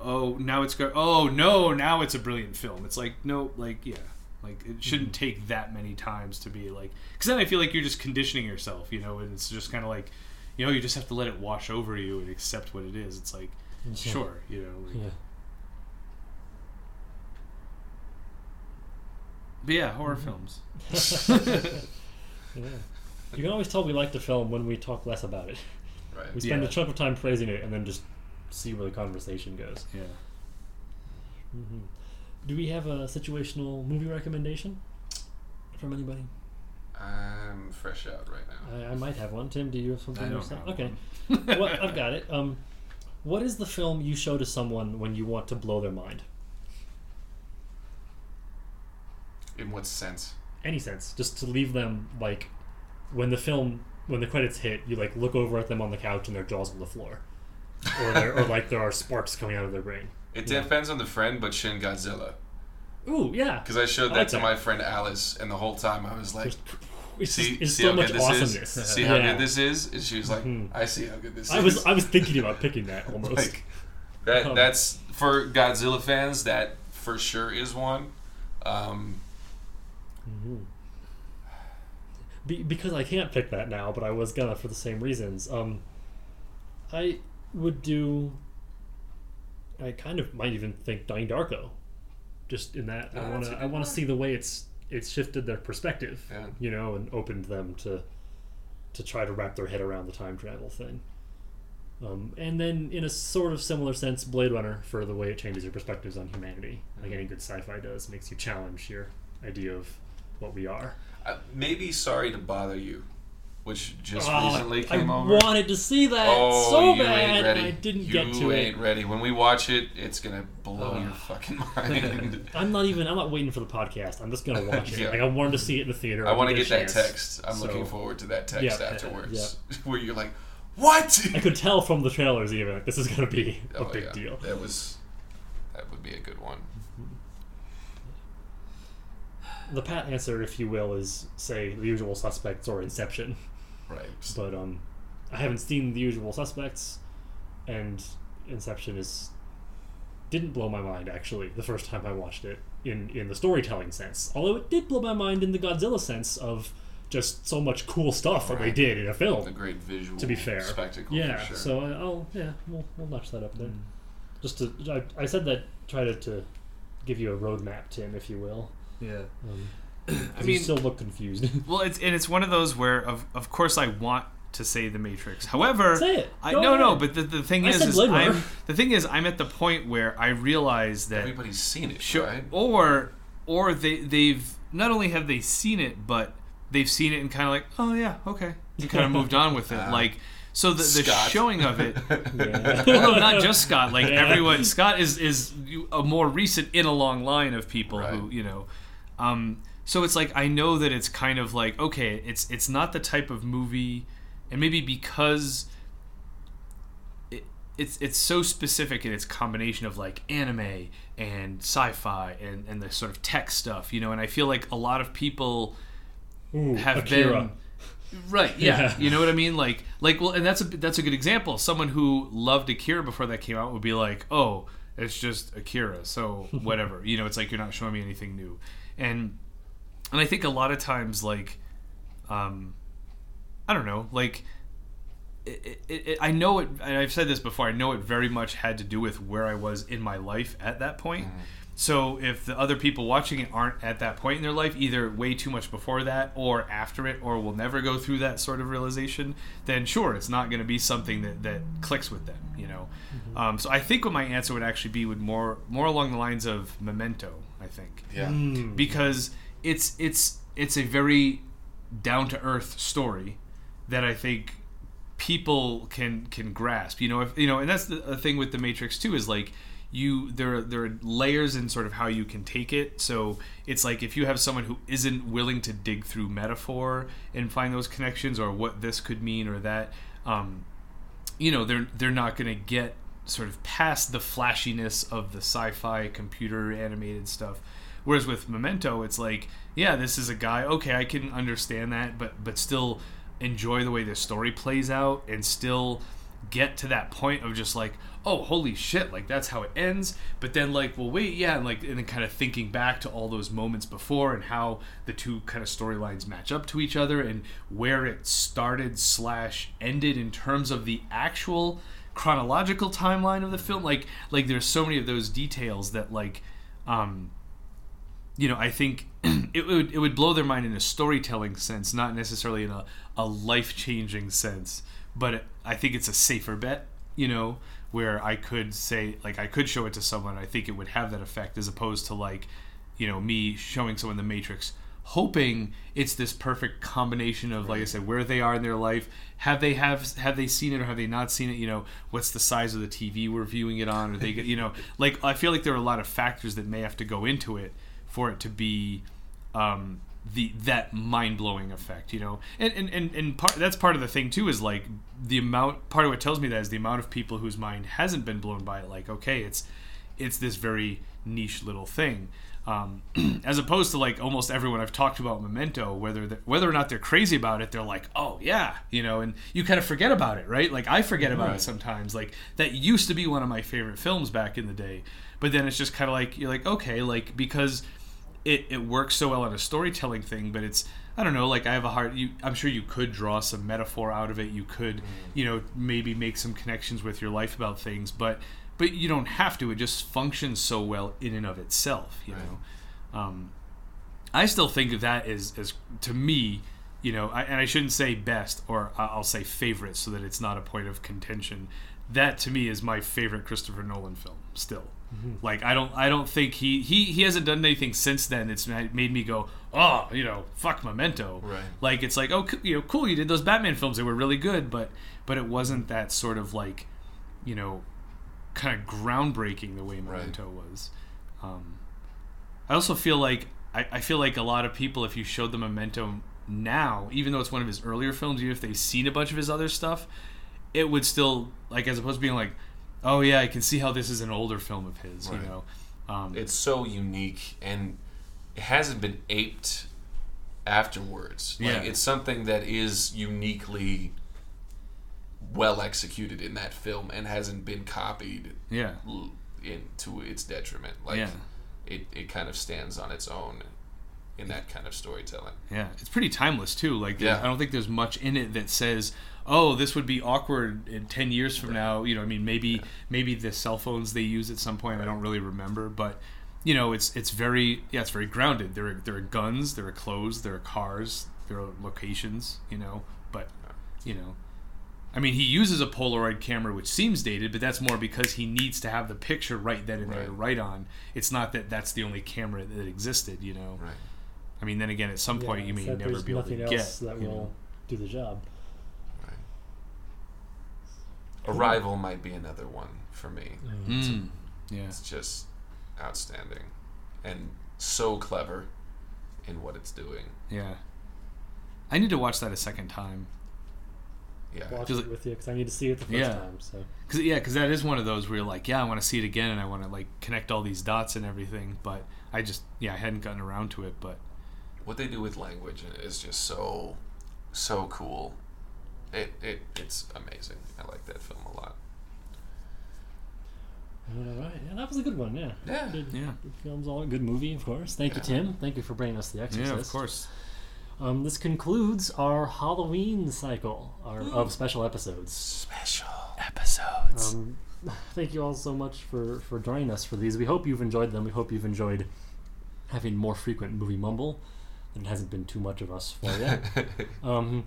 Oh, now it's gar- Oh no, now it's a brilliant film. It's like no, like yeah. Like it shouldn't Mm-hmm. take that many times to be like, because then I feel like you're just conditioning yourself, you know, and it's just kind of like, you know, you just have to let it wash over you and accept what it is. It's like, Yeah. sure, you know, like, Yeah. But yeah, horror Mm-hmm. films. *laughs* *laughs* Yeah. You can always tell we like the film when we talk less about it. Right. We spend Yeah. a chunk of time praising it and then just see where the conversation goes. Yeah. mm-hmm. Do we have a situational movie recommendation from anybody? I'm fresh out right now. I, I might have one. Tim, do you have something I don't yourself? have Okay. one. *laughs* well, I've got it. *laughs* Um, what is the film you show to someone when you want to blow their mind? In what sense? Any sense? Just to leave them like, when the film, when the credits hit, you like look over at them on the couch and their jaws on the floor, or or like there are sparks coming out of their brain. It Yeah. depends on the friend, but Shin Godzilla. Ooh, yeah. Because I showed I that like to that. my friend Alice, and the whole time I was like, It's, "See, it's see so how much good this awesomeness. is. See how Yeah. good this is." And she was like, Mhm. "I see how good this I is." was I was thinking about picking that *laughs* almost. like that. Um, that's for Godzilla fans. That for sure is one. Um, Mhm. Be, because I can't pick that now, but I was gonna for the same reasons. Um, I would do. I kind of might even think Donnie Darko, just in that Oh, I want to. I want to see the way it's it's shifted their perspective, Yeah. you know, and opened them to to try to wrap their head around the time travel thing. Um, and then, in a sort of similar sense, Blade Runner for the way it changes your perspectives on humanity, like any good sci-fi does, makes you challenge your idea of what we are. uh, maybe sorry to bother you, which just Oh, recently came I over. wanted to see that Oh, so bad, and. I didn't you get to it. You ain't ready. When we watch it, it's gonna blow Ugh. your fucking *laughs* mind. *laughs* I'm not even. I'm not waiting for the podcast. I'm just gonna *laughs* watch it. Yeah. Like I wanted to see it in the theater. I want to didn't get that text. I'm So, looking forward to that text Yeah. afterwards, where you're like, "What?" I could tell from the trailers even like, this is gonna be oh, a Oh, big yeah. deal. That was that would be a good one. The pat answer, if you will, is say The Usual Suspects or Inception. Right. But um, I haven't seen The Usual Suspects, and Inception is didn't blow my mind actually the first time I watched it in in the storytelling sense. Although it did blow my mind in the Godzilla sense of just so much cool stuff that they did in a film. A great visual to be fair. spectacle. Yeah, for sure. so I- I'll yeah we'll, we'll notch that up there. Just to I, I said that try to, to give you a roadmap, Tim, if you will. Yeah. Um, I 'cause mean, you still look confused. *laughs* well, it's and it's one of those where, of of course, I want to say the Matrix. However, Say it. I Go no no, but the, the thing I is, is I'm the thing is I'm at the point where I realize that everybody's seen it, Sure. right? Or or they they've not only have they seen it, but they've seen it and kind of like, oh yeah, okay, and kind of *laughs* moved on with it. Ah. like so the, the showing of it. *laughs* Yeah. Well, not just Scott. Like Yeah. everyone, Scott is is a more recent in a long line of people who you know. Um, so it's like I know that it's kind of like okay, it's it's not the type of movie, and maybe because it, it's it's so specific in its combination of like anime and sci-fi and and the sort of tech stuff, you know. And I feel like a lot of people Ooh, have Akira. been right yeah. Yeah. you know what i mean like like well and that's a that's a good example someone who loved akira before that came out would be like oh it's just akira so *laughs* whatever you know it's like you're not showing me anything new and and i think a lot of times like um i don't know like it, it, it, I know it. And I've said this before. I know it very much had to do with where I was in my life at that point. So if the other people watching it aren't at that point in their life, either way too much before that or after it, or will never go through that sort of realization, then sure, it's not going to be something that, that clicks with them. You know. Um, so I think what my answer would actually be would more more along the lines of Memento. I think Yeah. Mm. because it's it's it's a very down to earth story that I think people can can grasp. You know, if you know, and that's the, the thing with the Matrix too is like you there are, there are layers in sort of how you can take it. So it's like if you have someone who isn't willing to dig through metaphor and find those connections or what this could mean or that, um, you know, they're they're not going to get sort of past the flashiness of the sci-fi computer animated stuff. Whereas with Memento, it's like, yeah, this is a guy. Okay, I can understand that, but but still enjoy the way the story plays out and still get to that point of just like, oh, holy shit, like that's how it ends. But then like, well, wait, yeah, and like, and then kind of thinking back to all those moments before and how the two kind of storylines match up to each other and where it started slash ended in terms of the actual chronological timeline of the film. Like, like there's so many of those details that like, um, you know, I think *clears throat* it would it would blow their mind in a storytelling sense, not necessarily in a, a life changing sense. But I think it's a safer bet, you know, where I could say like I could show it to someone. I think it would have that effect as opposed to like, you know, me showing someone the Matrix, hoping it's this perfect combination of like I said, where they are in their life. Have they have have they seen it or have they not seen it? You know, what's the size of the TV we're viewing it on? Or they *laughs* get you know, like I feel like there are a lot of factors that may have to go into it for it to be um, the that mind blowing effect, you know, and and and, and part that's part of the thing too is like the amount part of what tells me that is the amount of people whose mind hasn't been blown by it. Like, okay, it's it's this very niche little thing. Um, *clears throat* as opposed to like almost everyone I've talked about Memento, whether whether or not they're crazy about it, they're like, oh yeah, you know, and you kind of forget about it, right? Like I forget about it sometimes. Like that used to be one of my favorite films back in the day, but then it's just kind of like you're like, okay, like because it, it works so well on a storytelling thing, but it's I don't know, like I have a hard. You, I'm sure you could draw some metaphor out of it. You could, you know, maybe make some connections with your life about things, but but you don't have to. It just functions so well in and of itself, you Right. know. Um, I still think of that as as to me, you know, I, and I shouldn't say best or I'll say favorite, so that it's not a point of contention. That to me is my favorite Christopher Nolan film. Still, like I don't I don't think he he he hasn't done anything since then. It's made me go, oh, you know, fuck Memento. Right. Like it's like, oh, you know, cool. You did those Batman films; they were really good, but but it wasn't that sort of like, you know, kind of groundbreaking the way Memento was. Um, I also feel like I, I feel like a lot of people, if you showed them Memento now, even though it's one of his earlier films, even if they've seen a bunch of his other stuff, it would still like as opposed to being like, oh yeah, I can see how this is an older film of his. Right. You know, um, It's so unique and it hasn't been aped afterwards. Like Yeah. it's something that is uniquely well executed in that film and hasn't been copied yeah, l- into its detriment. Like Yeah. it, it kind of stands on its own in that kind of storytelling. Yeah, it's pretty timeless too. Like, Yeah. I don't think there's much in it that says, "Oh, this would be awkward in ten years from now." You know, I mean, maybe maybe the cell phones they use at some point. I don't really remember, but you know, it's it's very yeah, it's very grounded. There are there are guns, there are clothes, there are cars, there are locations. You know, but you know. I mean, he uses a Polaroid camera, which seems dated, but that's more because he needs to have the picture right then and there to Right. write on. It's not that that's the only camera that existed, you know. Right. I mean, then again, at some point, you may except never there's be able to nothing get. else that you will know. do the job. Arrival might be another one for me. Mm, yeah. It's just outstanding and so clever in what it's doing. Yeah. I need to watch that a second time. Yeah. Watch it with you because I need to see it the first Yeah. time. So Cause, yeah, because that is one of those where you're like, yeah, I want to see it again and I want to like connect all these dots and everything. But I just, yeah, I hadn't gotten around to it. But what they do with language is just so so cool. It it it's amazing. I like that film a lot. all right, yeah, that was a good one. Yeah, Yeah. Good, Yeah. good films, all good movie, of course. Thank you, Tim. Thank you for bringing us the Exorcist. yeah, of course. Um, this concludes our Halloween cycle our, of special episodes. Special. Episodes. Um, *laughs* thank you all so much for, for joining us for these. We hope you've enjoyed them. We hope you've enjoyed having more frequent movie mumble. It hasn't been too much of us for *laughs* you. um,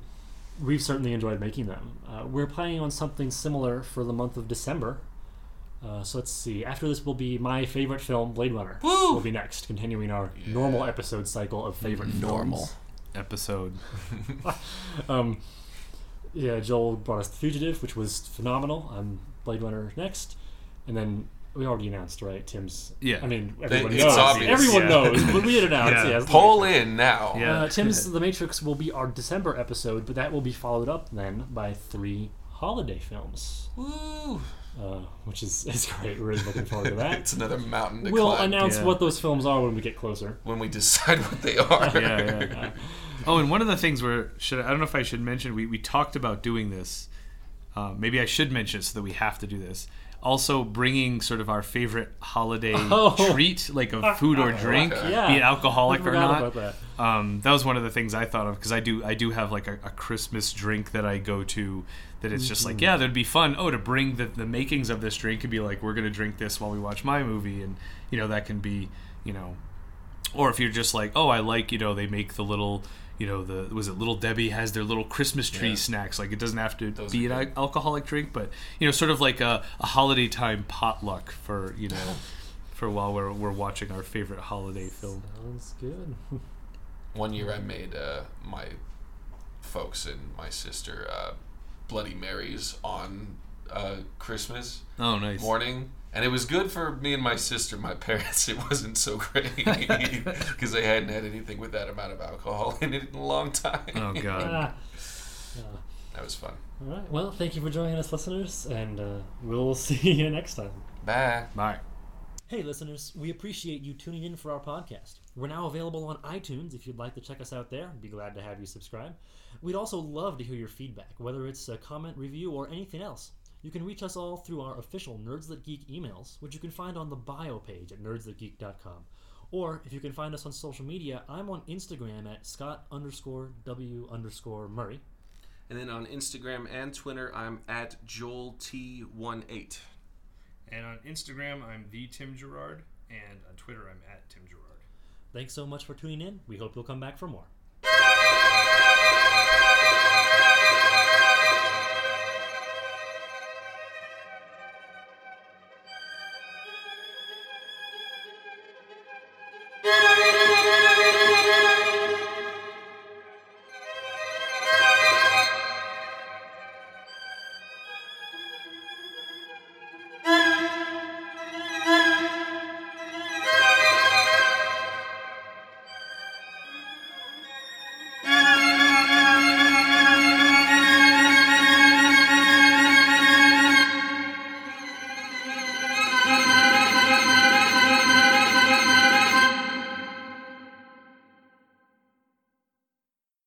we've certainly enjoyed making them. Uh, we're planning on something similar for the month of December. Uh, so let's see. After this will be my favorite film, Blade Runner. Woo! Will be next, continuing our normal episode cycle of favorite Normal. films. Episode. *laughs* *laughs* Um, yeah, Joel brought us The Fugitive, which was phenomenal. Um, Blade Runner next, and then we already announced, right? Tim's. Yeah. I mean, everyone it's knows. obvious, Everyone yeah. knows, but we had *laughs* announced. Yeah. Yeah, it's The Pull in now. Yeah. Uh, Tim's *laughs* The Matrix will be our December episode, but that will be followed up then by three holiday films, Woo! uh, which is, *laughs* is great. We're really looking forward to that. It's another mountain to We'll climb announce Yeah. what those films are when we get closer. when we decide what they are. Yeah, yeah. Oh, and one of the things where should I don't know if I should mention we, we talked about doing this. Uh, maybe I should mention it so that we have to do this. Also, bringing sort of our favorite holiday *laughs* Oh. treat, like a *laughs* food or drink, Yeah. be it alcoholic or not. that. Um, that was one of the things I thought of because I do I do have like a, a Christmas drink that I go to that it's just like yeah that'd be fun oh to bring the, the makings of this drink and be like we're gonna drink this while we watch my movie and you know that can be you know or if you're just like oh I like you know they make the little you know the was it little Debbie has their little Christmas tree Yeah. snacks like it doesn't have to Those be an good. alcoholic drink but you know sort of like a, a holiday time potluck for you know *laughs* for while we're, we're watching our favorite holiday film Sounds good. *laughs* One year I made uh, my folks and my sister uh, Bloody Marys on uh, Christmas oh nice morning. And it was good for me and my sister. My parents, *laughs* it wasn't so great *laughs* because they hadn't had anything with that amount of alcohol in it in a long time. oh god *laughs* Ah. Uh, that was fun. all right. Well, thank you for joining us, listeners, and uh, we'll see you next time. Bye. bye Hey, listeners, we appreciate you tuning in for our podcast. We're now available on iTunes if you'd like to check us out there. Be glad to have you subscribe. We'd also love to hear your feedback, whether it's a comment, review, or anything else. You can reach us all through our official Nerds That Geek emails, which you can find on the bio page at nerdsthatgeek.com. Or if you can find us on social media, I'm on Instagram at Scott underscore W underscore Murray. And then on Instagram and Twitter, I'm at Joel T18. And on Instagram, I'm the Tim Gerard, and on Twitter, I'm at Tim Gerard. Thanks so much for tuning in. We hope you'll come back for more.